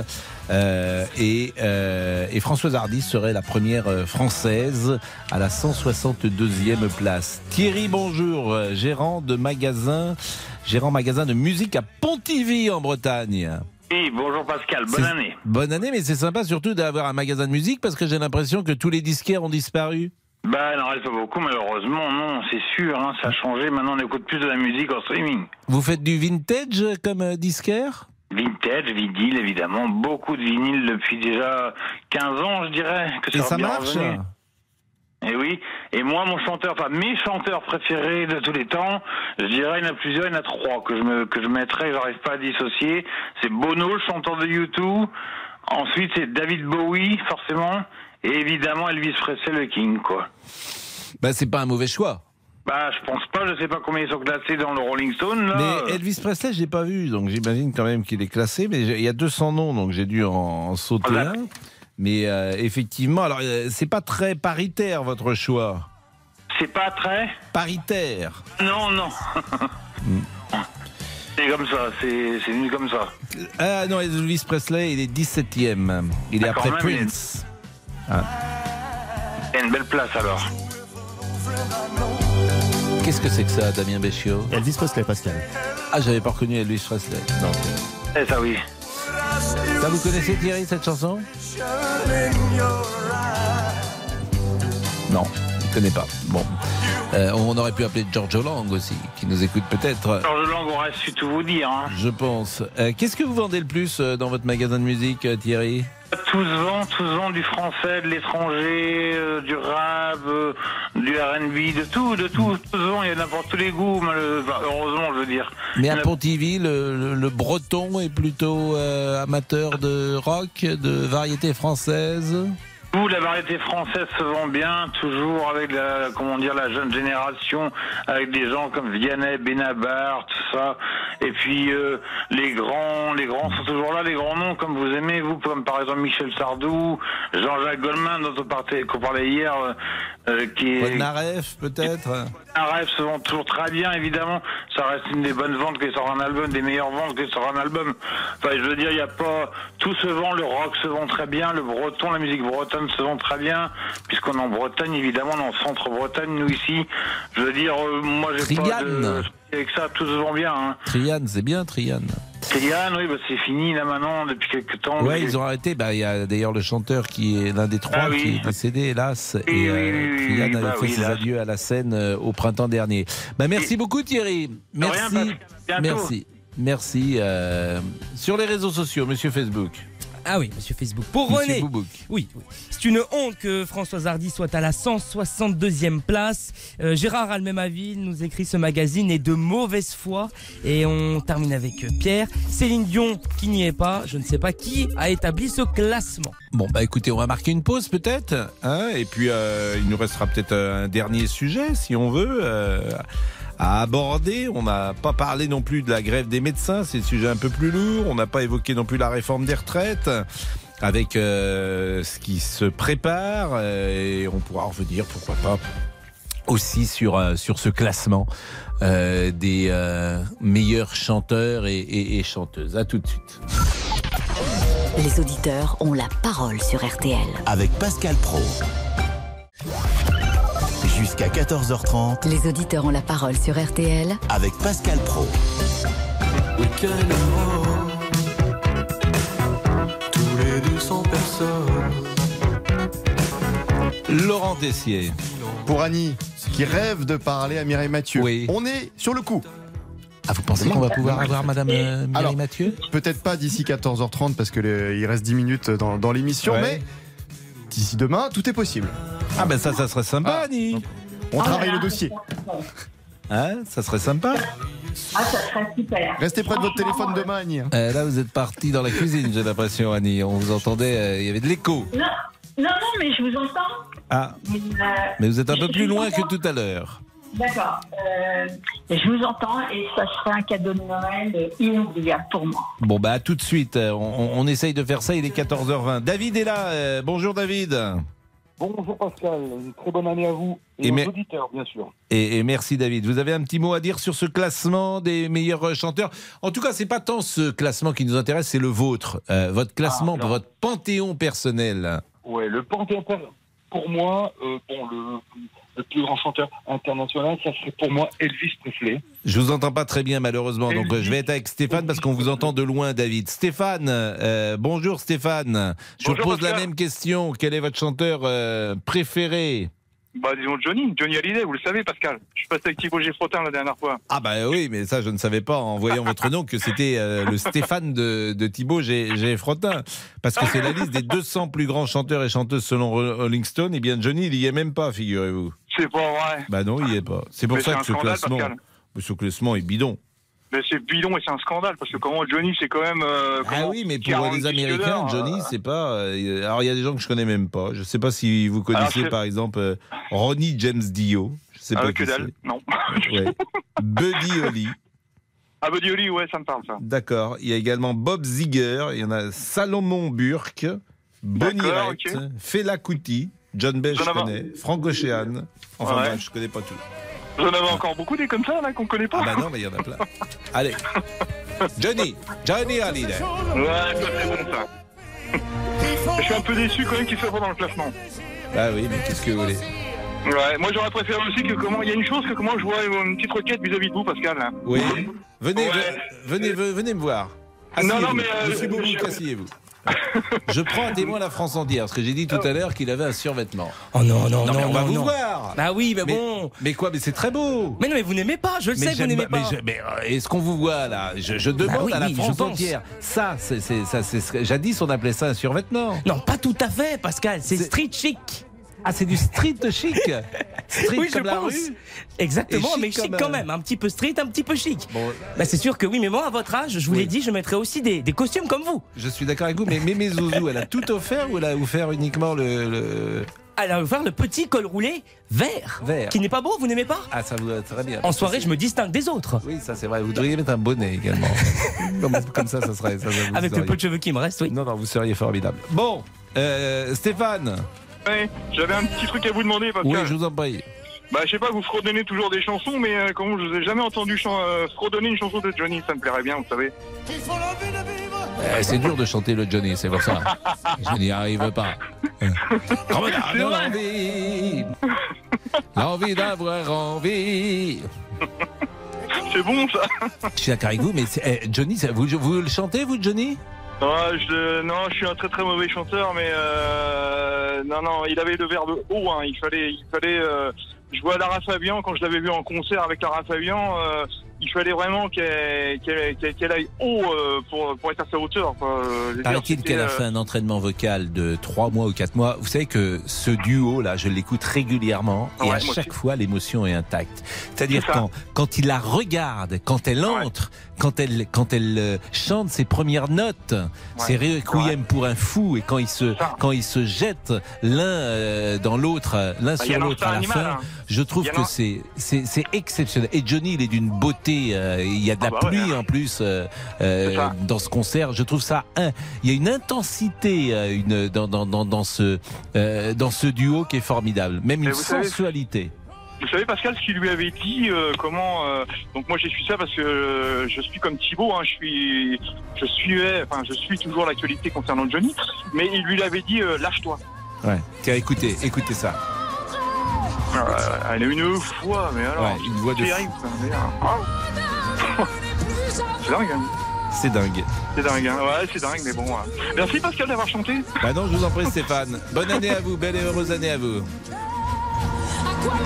euh, et, euh, et Françoise Hardy serait la première euh, française à la 162e place. Thierry Bonjour, gérant de magasin, gérant magasin de musique à Pontivy en Bretagne. Oui, bonjour Pascal, bonne année. Bonne année, mais c'est sympa surtout d'avoir un magasin de musique parce que j'ai l'impression que tous les disquaires ont disparu. Bah, il n'en reste pas beaucoup, malheureusement, non, c'est sûr, hein, ça a changé. Maintenant, on écoute plus de la musique en streaming. Vous faites du vintage comme euh, disquaire? Vintage, vinyle, évidemment. Beaucoup de vinyle depuis déjà 15 ans, je dirais. Que Et ça, marche? revenu. Et oui. Et moi, mon chanteur, enfin mes chanteurs préférés de tous les temps, je dirais il y en a plusieurs, il y en a trois que je me que je mettrais, j'arrive pas à dissocier. C'est Bono, le chanteur de U2. Ensuite, c'est David Bowie, forcément. Et évidemment, Elvis Presley, le King, quoi. Bah, c'est pas un mauvais choix. Bah, je pense pas, je sais pas combien ils sont classés dans le Rolling Stone, là. Mais Elvis Presley, je l'ai pas vu, donc j'imagine quand même qu'il est classé. Mais il y a 200 noms, donc j'ai dû en, en sauter un. Mais euh, effectivement, alors euh, c'est pas très paritaire votre choix. C'est pas très Paritaire. Non, non. c'est comme ça, c'est c'est venu comme ça. Ah non, Elvis Presley, il est 17e. Il est après même, Prince. Ah. Il y a une belle place alors. Qu'est-ce que c'est que ça, Damien Béchiot? Elvis Presley, Pascal. Ah, j'avais pas reconnu Elvis Presley. Non. Eh, ça oui. Ça, vous connaissez Thierry, cette chanson Non, je ne connais pas. Bon. Euh, on aurait pu appeler George Lang aussi, qui nous écoute peut-être. Georges Lang aurait su tout vous dire. Hein. Je pense. Euh, Qu'est-ce que vous vendez le plus euh, dans votre magasin de musique, Thierry? Vend, tout se vend du français, de l'étranger, euh, du rap, euh, du R&B, de tout, de tout, se vend. Il y en a pour tous les goûts, mal- enfin, heureusement, je veux dire. Mais à Pontivy, le, le- le breton est plutôt euh, amateur de rock, de variété française Tout, la variété française se vend bien, toujours avec la, comment dire, la jeune génération, avec des gens comme Vianney, Benabar, tout ça. Et puis euh, les grands, les grands sont toujours là, les grands noms comme vous aimez, vous, comme par exemple Michel Sardou, Jean-Jacques Goldman, dont on parlait, qu'on parlait hier, euh, euh, qui est. Peut-être rêve se vend toujours très bien, évidemment. Ça reste une des bonnes ventes qui sort un album, des meilleures ventes qui sort un album. Enfin, je veux dire, il n'y a pas. Tout se vend, le rock se vend très bien, le breton, la musique bretonne se vend très bien, puisqu'on est en Bretagne, évidemment, on est en centre-Bretagne, nous ici. Je veux dire, euh, moi, j'ai pas de. Avec ça, tout se vend bien. Hein. Triane, c'est bien, Triane. Triane, oui, bah, c'est fini là maintenant, depuis quelques temps. Ouais, ils ont arrêté. Bah, il y a d'ailleurs le chanteur qui est l'un des trois Ah oui. qui est décédé, hélas. Oui, et euh, oui, Triane oui, avait bah fait ses là. adieux à la scène euh, au printemps dernier. Bah, merci beaucoup, Thierry. Rien, Merci. Merci. Merci. euh, sur les réseaux sociaux, monsieur Facebook. Ah oui, monsieur Facebook. Pour Monsieur René. Boubouk. Oui, oui. c'est une honte que Françoise Hardy soit à la 162e place. Euh, Gérard a le même avis, il nous écrit ce magazine est de mauvaise foi. Et on termine avec euh, Pierre. Céline Dion qui n'y est pas, je ne sais pas qui a établi ce classement. Bon, bah écoutez, on va marquer une pause peut-être. Hein, et puis, euh, il nous restera peut-être un dernier sujet, si on veut, euh, à aborder. On n'a pas parlé non plus de la grève des médecins, c'est un sujet un peu plus lourd. On n'a pas évoqué non plus la réforme des retraites. Avec euh, ce qui se prépare, euh, et on pourra revenir, pourquoi pas, aussi sur, euh, sur ce classement euh, des euh, meilleurs chanteurs et, et- et chanteuses. À tout de suite. Les auditeurs ont la parole sur RTL. Avec Pascal Pro. Jusqu'à 14h30 Les auditeurs ont la parole sur RTL avec Pascal Pro. Tous les 200 personnes. Laurent Tessier. Pour Annie, qui rêve de parler à Mireille Mathieu. On est sur le coup. Ah, vous pensez qu'on va pouvoir avoir Madame euh, Mireille Alors, Mathieu? Peut-être pas d'ici 14h30 parce qu'il reste 10 minutes dans, dans l'émission, Ouais. mais d'ici demain, tout est possible. Ah ben ça, ça serait sympa, Annie. On travaille le dossier. Hein ça serait sympa. Ah, ça serait super. Restez près de votre téléphone demain, Annie. Euh, là, vous êtes parti dans la cuisine, j'ai l'impression, Annie. On vous entendait, euh, il y avait de l'écho. Non, non, non, mais je vous entends. Ah, Mais, euh, mais vous êtes un peu plus loin que tout à l'heure. D'accord. Euh, je vous entends et ça serait un cadeau de Noël inoubliable pour moi. Bon, bah, à tout de suite. Euh, On, on essaye de faire ça, il est 14h20. David est là. euh, bonjour, David. Bonjour Pascal, une très bonne année à vous et, Et aux auditeurs bien sûr. Et, et merci, David. Vous avez un petit mot à dire sur ce classement des meilleurs chanteurs? En tout cas, c'est pas tant ce classement qui nous intéresse, c'est le vôtre. Euh, votre classement, alors. votre panthéon personnel. Ouais, le Panthéon pour moi, euh, bon le, le plus grand chanteur international, ça serait pour moi Elvis Presley. Je vous entends pas très bien malheureusement, donc je vais être avec Stéphane parce qu'on vous entend de loin, David. Stéphane, euh, bonjour Stéphane. Je vous pose la même question. Quel est votre chanteur euh, préféré? Bah, disons Johnny, Johnny Hallyday, vous le savez, Pascal. Je suis passé avec Thibaut Geffrotin la dernière fois. Ah bah oui, mais ça je ne savais pas en voyant votre nom que c'était euh, le Stéphane de, de Thibaut G. G. Frottin. Parce que c'est la liste des 200 plus grands chanteurs et chanteuses selon Rolling Stone. Et bien Johnny, il y est même pas, figurez-vous. C'est pas vrai. Bah non, il y est pas. C'est pour Mais ça que ce classement, Pascal. ce classement est bidon. Mais c'est bidon et c'est un scandale parce que comment Johnny, c'est quand même. euh, Ah oui, mais pour 40 les Américains, d'or, Johnny, c'est pas. euh, alors il y a des gens que je connais même pas. Je sais pas si vous connaissez par exemple euh, Ronnie James Dio. Je sais pas que dalle, non. Ouais. Buddy Holly. Ah, Buddy Holly, ouais, ça me parle, ça. D'accord. Il y a également Bob Ziger. Il y en a Salomon Burke, Bonnie Raitt, ok. Fela Kuti, John Bay, je connais, Frank Ocean. Enfin Ouais. bref, je connais pas tout. Vous en avez encore beaucoup des comme ça, là, qu'on connaît pas Ah bah non, mais il y en a plein. Allez. Johnny, Johnny Hallyday. Ouais, c'est bon, ça. Je suis un peu déçu quand même qu'il soit pas dans le classement. Ah oui, mais qu'est-ce que vous voulez Ouais, moi j'aurais préféré aussi que comment. Il y a une chose que comment je vois une petite requête vis-à-vis de vous, Pascal. là. Oui. Venez, Ouais. venez, ve- venez me voir. Non, non, mais, euh, Monsieur Boubouk, je- asseyez-vous. Je prends à témoin la France entière, parce que j'ai dit tout à l'heure qu'il avait un survêtement. Oh non, non, mais non, on va non, vous non. voir. Bah oui, mais, bon. Mais quoi Mais c'est très beau. Mais non, mais vous n'aimez pas, je le sais que vous n'aimez pas-. Mais, mais, euh, est-ce qu'on vous voit là? Je, je demande Bah oui, à la France entière. Ça, c'est, c'est- ça, c'est jadis on appelait ça un survêtement. Non, pas tout à fait, Pascal, c'est street chic. Ah, c'est du street chic. Street oui, comme je la pense. rue. Exactement, chic mais chic comme, quand euh, même, un petit peu street, un petit peu chic. Bon, Bah, c'est sûr que oui, mais moi, à votre âge, je vous l'ai dit, je mettrais aussi des, des costumes comme vous. je suis d'accord avec vous, mais Mémé Zouzou, elle a tout offert ou elle a offert uniquement le. le- Elle a offert le petit col roulé vert, Vert. qui n'est pas beau, vous n'aimez pas? Ah, ça vous va très bien. En soirée, je me distingue des autres. Oui, ça c'est vrai. Vous devriez mettre un bonnet également. comme, ça, ça serait. Ça, ça, vous Avec le peu de cheveux qui me reste, oui. Non, non, vous seriez formidable. Bon, euh, Stéphane. Ouais, j'avais un petit truc à vous demander, Pascal. Oui, je vous en prie. Bah, je sais pas, vous fredonnez toujours des chansons, mais euh, comment je vous ai jamais entendu chan- euh, fredonner une chanson de Johnny, ça me plairait bien, vous savez. Euh, c'est dur de chanter le Johnny, c'est pour ça. Je n'y arrive pas. C'est vrai. l'envie, l'envie d'avoir envie. C'est bon, ça. Je suis d'accord avec vous, mais c'est- eh, Johnny, ça- vous, vous le chantez, vous, Johnny? Ah, je, non, je suis un très très mauvais chanteur, mais euh, non, non, il avait le verbe haut. Hein, il fallait, il fallait. euh, je vois Lara Fabian quand je l'avais vu en concert avec Lara Fabian. euh, il fallait vraiment qu'elle qu'elle- qu'elle- qu'elle aille haut euh, pour, pour être à sa hauteur. Euh, Paraît-il qu'elle a euh, fait un entraînement vocal de 3 mois ou 4 mois. Vous savez que ce duo-là, je l'écoute régulièrement et Ouais, à chaque aussi. fois, l'émotion est intacte. C'est-à-dire quand, quand il la regarde, quand elle entre, quand elle, quand elle chante ses premières notes, c'est Requiem pour un fou et quand ils se, quand ils se jettent l'un dans l'autre, l'un Bah, sur l'autre à la fin, animal, hein. Je trouve que c'est, c'est, c'est exceptionnel. Et Johnny, il est d'une beauté, euh, il y a de la Ah bah ouais. pluie en plus euh, euh, dans ce concert. Je trouve ça, un, il y a une intensité une, dans, dans, dans, dans ce, dans ce duo qui est formidable, même une savez- sensualité. Vous savez Pascal ce qu'il lui avait dit euh, comment euh, donc moi j'ai su ça parce que euh, je suis comme Thibaut hein, je suis je suivais enfin je suis toujours l'actualité concernant Johnny mais il lui avait dit lâche-toi Ouais. Tiens, écoutez, écoutez ça. Euh, elle a une fois mais alors Ouais, une voix de mais, euh, c'est dingue hein. C'est dingue. c'est dingue hein. ouais c'est dingue mais bon ouais. merci Pascal d'avoir chanté Bah non, je vous en prie, Stéphane. Bonne année à vous, belle et heureuse année à vous.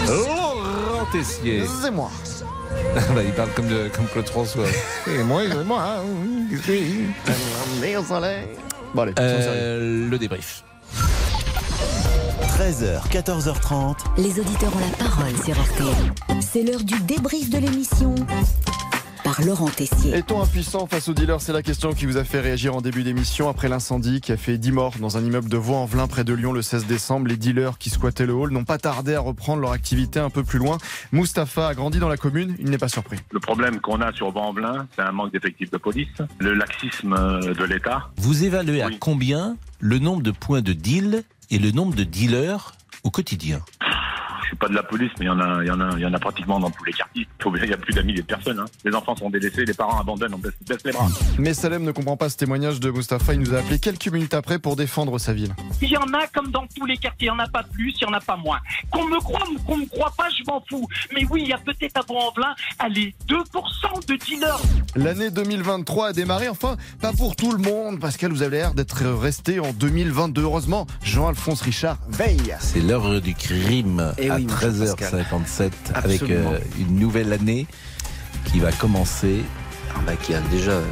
Laurent Tessier. C'est moi. Bah, il parle comme, de, comme Claude François. Et moi, c'est moi. hein. Au soleil. Bon, allez, Euh, le débrief. 13h, 14h30. Les auditeurs ont la parole sur RTL. C'est l'heure du débrief de l'émission par Laurent Tessier. Est-on impuissant face aux dealers C'est la question qui vous a fait réagir en début d'émission après l'incendie qui a fait 10 morts dans un immeuble de Vaux-en-Velin près de Lyon le 16 décembre. Les dealers qui squattaient le hall n'ont pas tardé à reprendre leur activité un peu plus loin. Mustapha a grandi dans la commune, il n'est pas surpris. Le problème qu'on a sur Vent-en-Velin, c'est un manque d'effectifs de police, le laxisme de l'État. Vous évaluez à combien le nombre de points de deal et le nombre de dealers au quotidien? Je suis pas de la police, mais il y en a, il y en a, il y en a pratiquement dans tous les quartiers. Il y a plus d'amis de personnes. Hein. Les enfants sont délaissés, les parents abandonnent, on baisse, baisse les bras. Mais Salem ne comprend pas ce témoignage de Mustapha. Il nous a appelé quelques minutes après pour défendre sa ville. Il y en a comme dans tous les quartiers, il n'y en a pas plus, il n'y en a pas moins. Qu'on me croit ou qu'on me croit pas, je m'en fous. Mais oui, il y a peut-être à Vaux-en-Velin, allez, 2% de dealers. L'année 2023 a démarré, enfin, pas pour tout le monde. Pascal, vous avez l'air d'être resté en 2022. Heureusement, Jean-Alphonse Richard veille. C'est l'heure du crime Pascal. 13h57 avec euh, une nouvelle année qui va commencer. Ah bah, qui a déjà euh,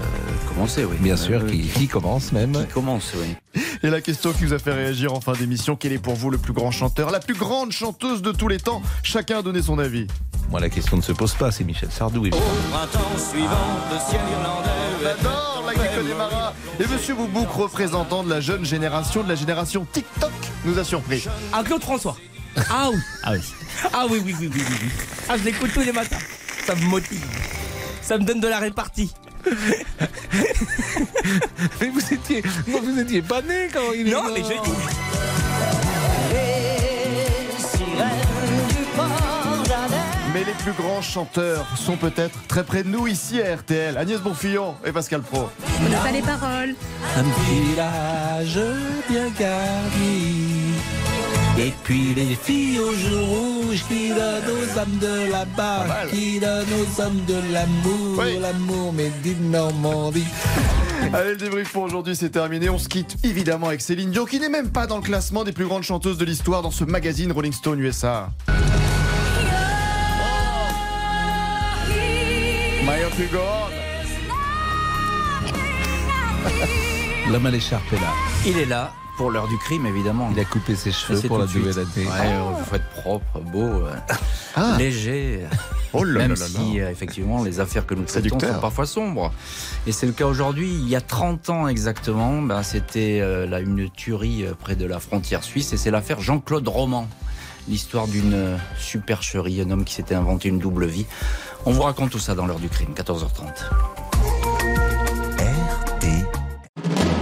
commencé, oui. Bien Euh, sûr, qui, qui commence même. Qui commence, oui. Et la question qui vous a fait réagir en fin d'émission, quel est pour vous le plus grand chanteur, la plus grande chanteuse de tous les temps? Chacun a donné son avis. Moi, la question ne se pose pas, c'est Michel Sardou. évidemment. Printemps suivant, le ciel irlandais. J'adore la Connemara. Et Monsieur Boubouk, représentant de la jeune génération, de la génération TikTok, nous a surpris. Ah, Claude François. Ah oui. Ah oui. Ah oui, oui, oui, oui, oui. Ah, je l'écoute tous les matins. Ça me motive. Ça me donne de la répartie. Mais vous étiez, non, vous étiez pas né quand il est Non, mais je dis. Mais les plus grands chanteurs sont peut-être très près de nous ici à RTL. Agnès Bonfillon et Pascal Pro. On n'a pas les paroles. Un village bien garni. Et puis les filles aux joues rouges qui donnent aux âmes de là-bas, qui donnent aux hommes de l'amour, l'amour, mais dit Normandie. Allez, le débrief pour aujourd'hui, c'est terminé. On se quitte évidemment avec Céline Dion, qui n'est même pas dans le classement des plus grandes chanteuses de l'histoire dans ce magazine Rolling Stone USA. Maya go on. L'homme à l'écharpe est là. Il est là pour l'heure du crime, évidemment. Il a coupé ses cheveux pour la nouvelle année. Ouais, il faut être propre, beau, euh, Ah. léger. Oh là Même là là si, euh, effectivement, les affaires que nous traitons sont parfois sombres. Et c'est le cas aujourd'hui. Il y a 30 ans exactement, ben, c'était euh, là une tuerie près de la frontière suisse. Et c'est l'affaire Jean-Claude Roman. L'histoire d'une supercherie, un homme qui s'était inventé une double vie. On vous raconte tout ça dans l'heure du crime, 14h30.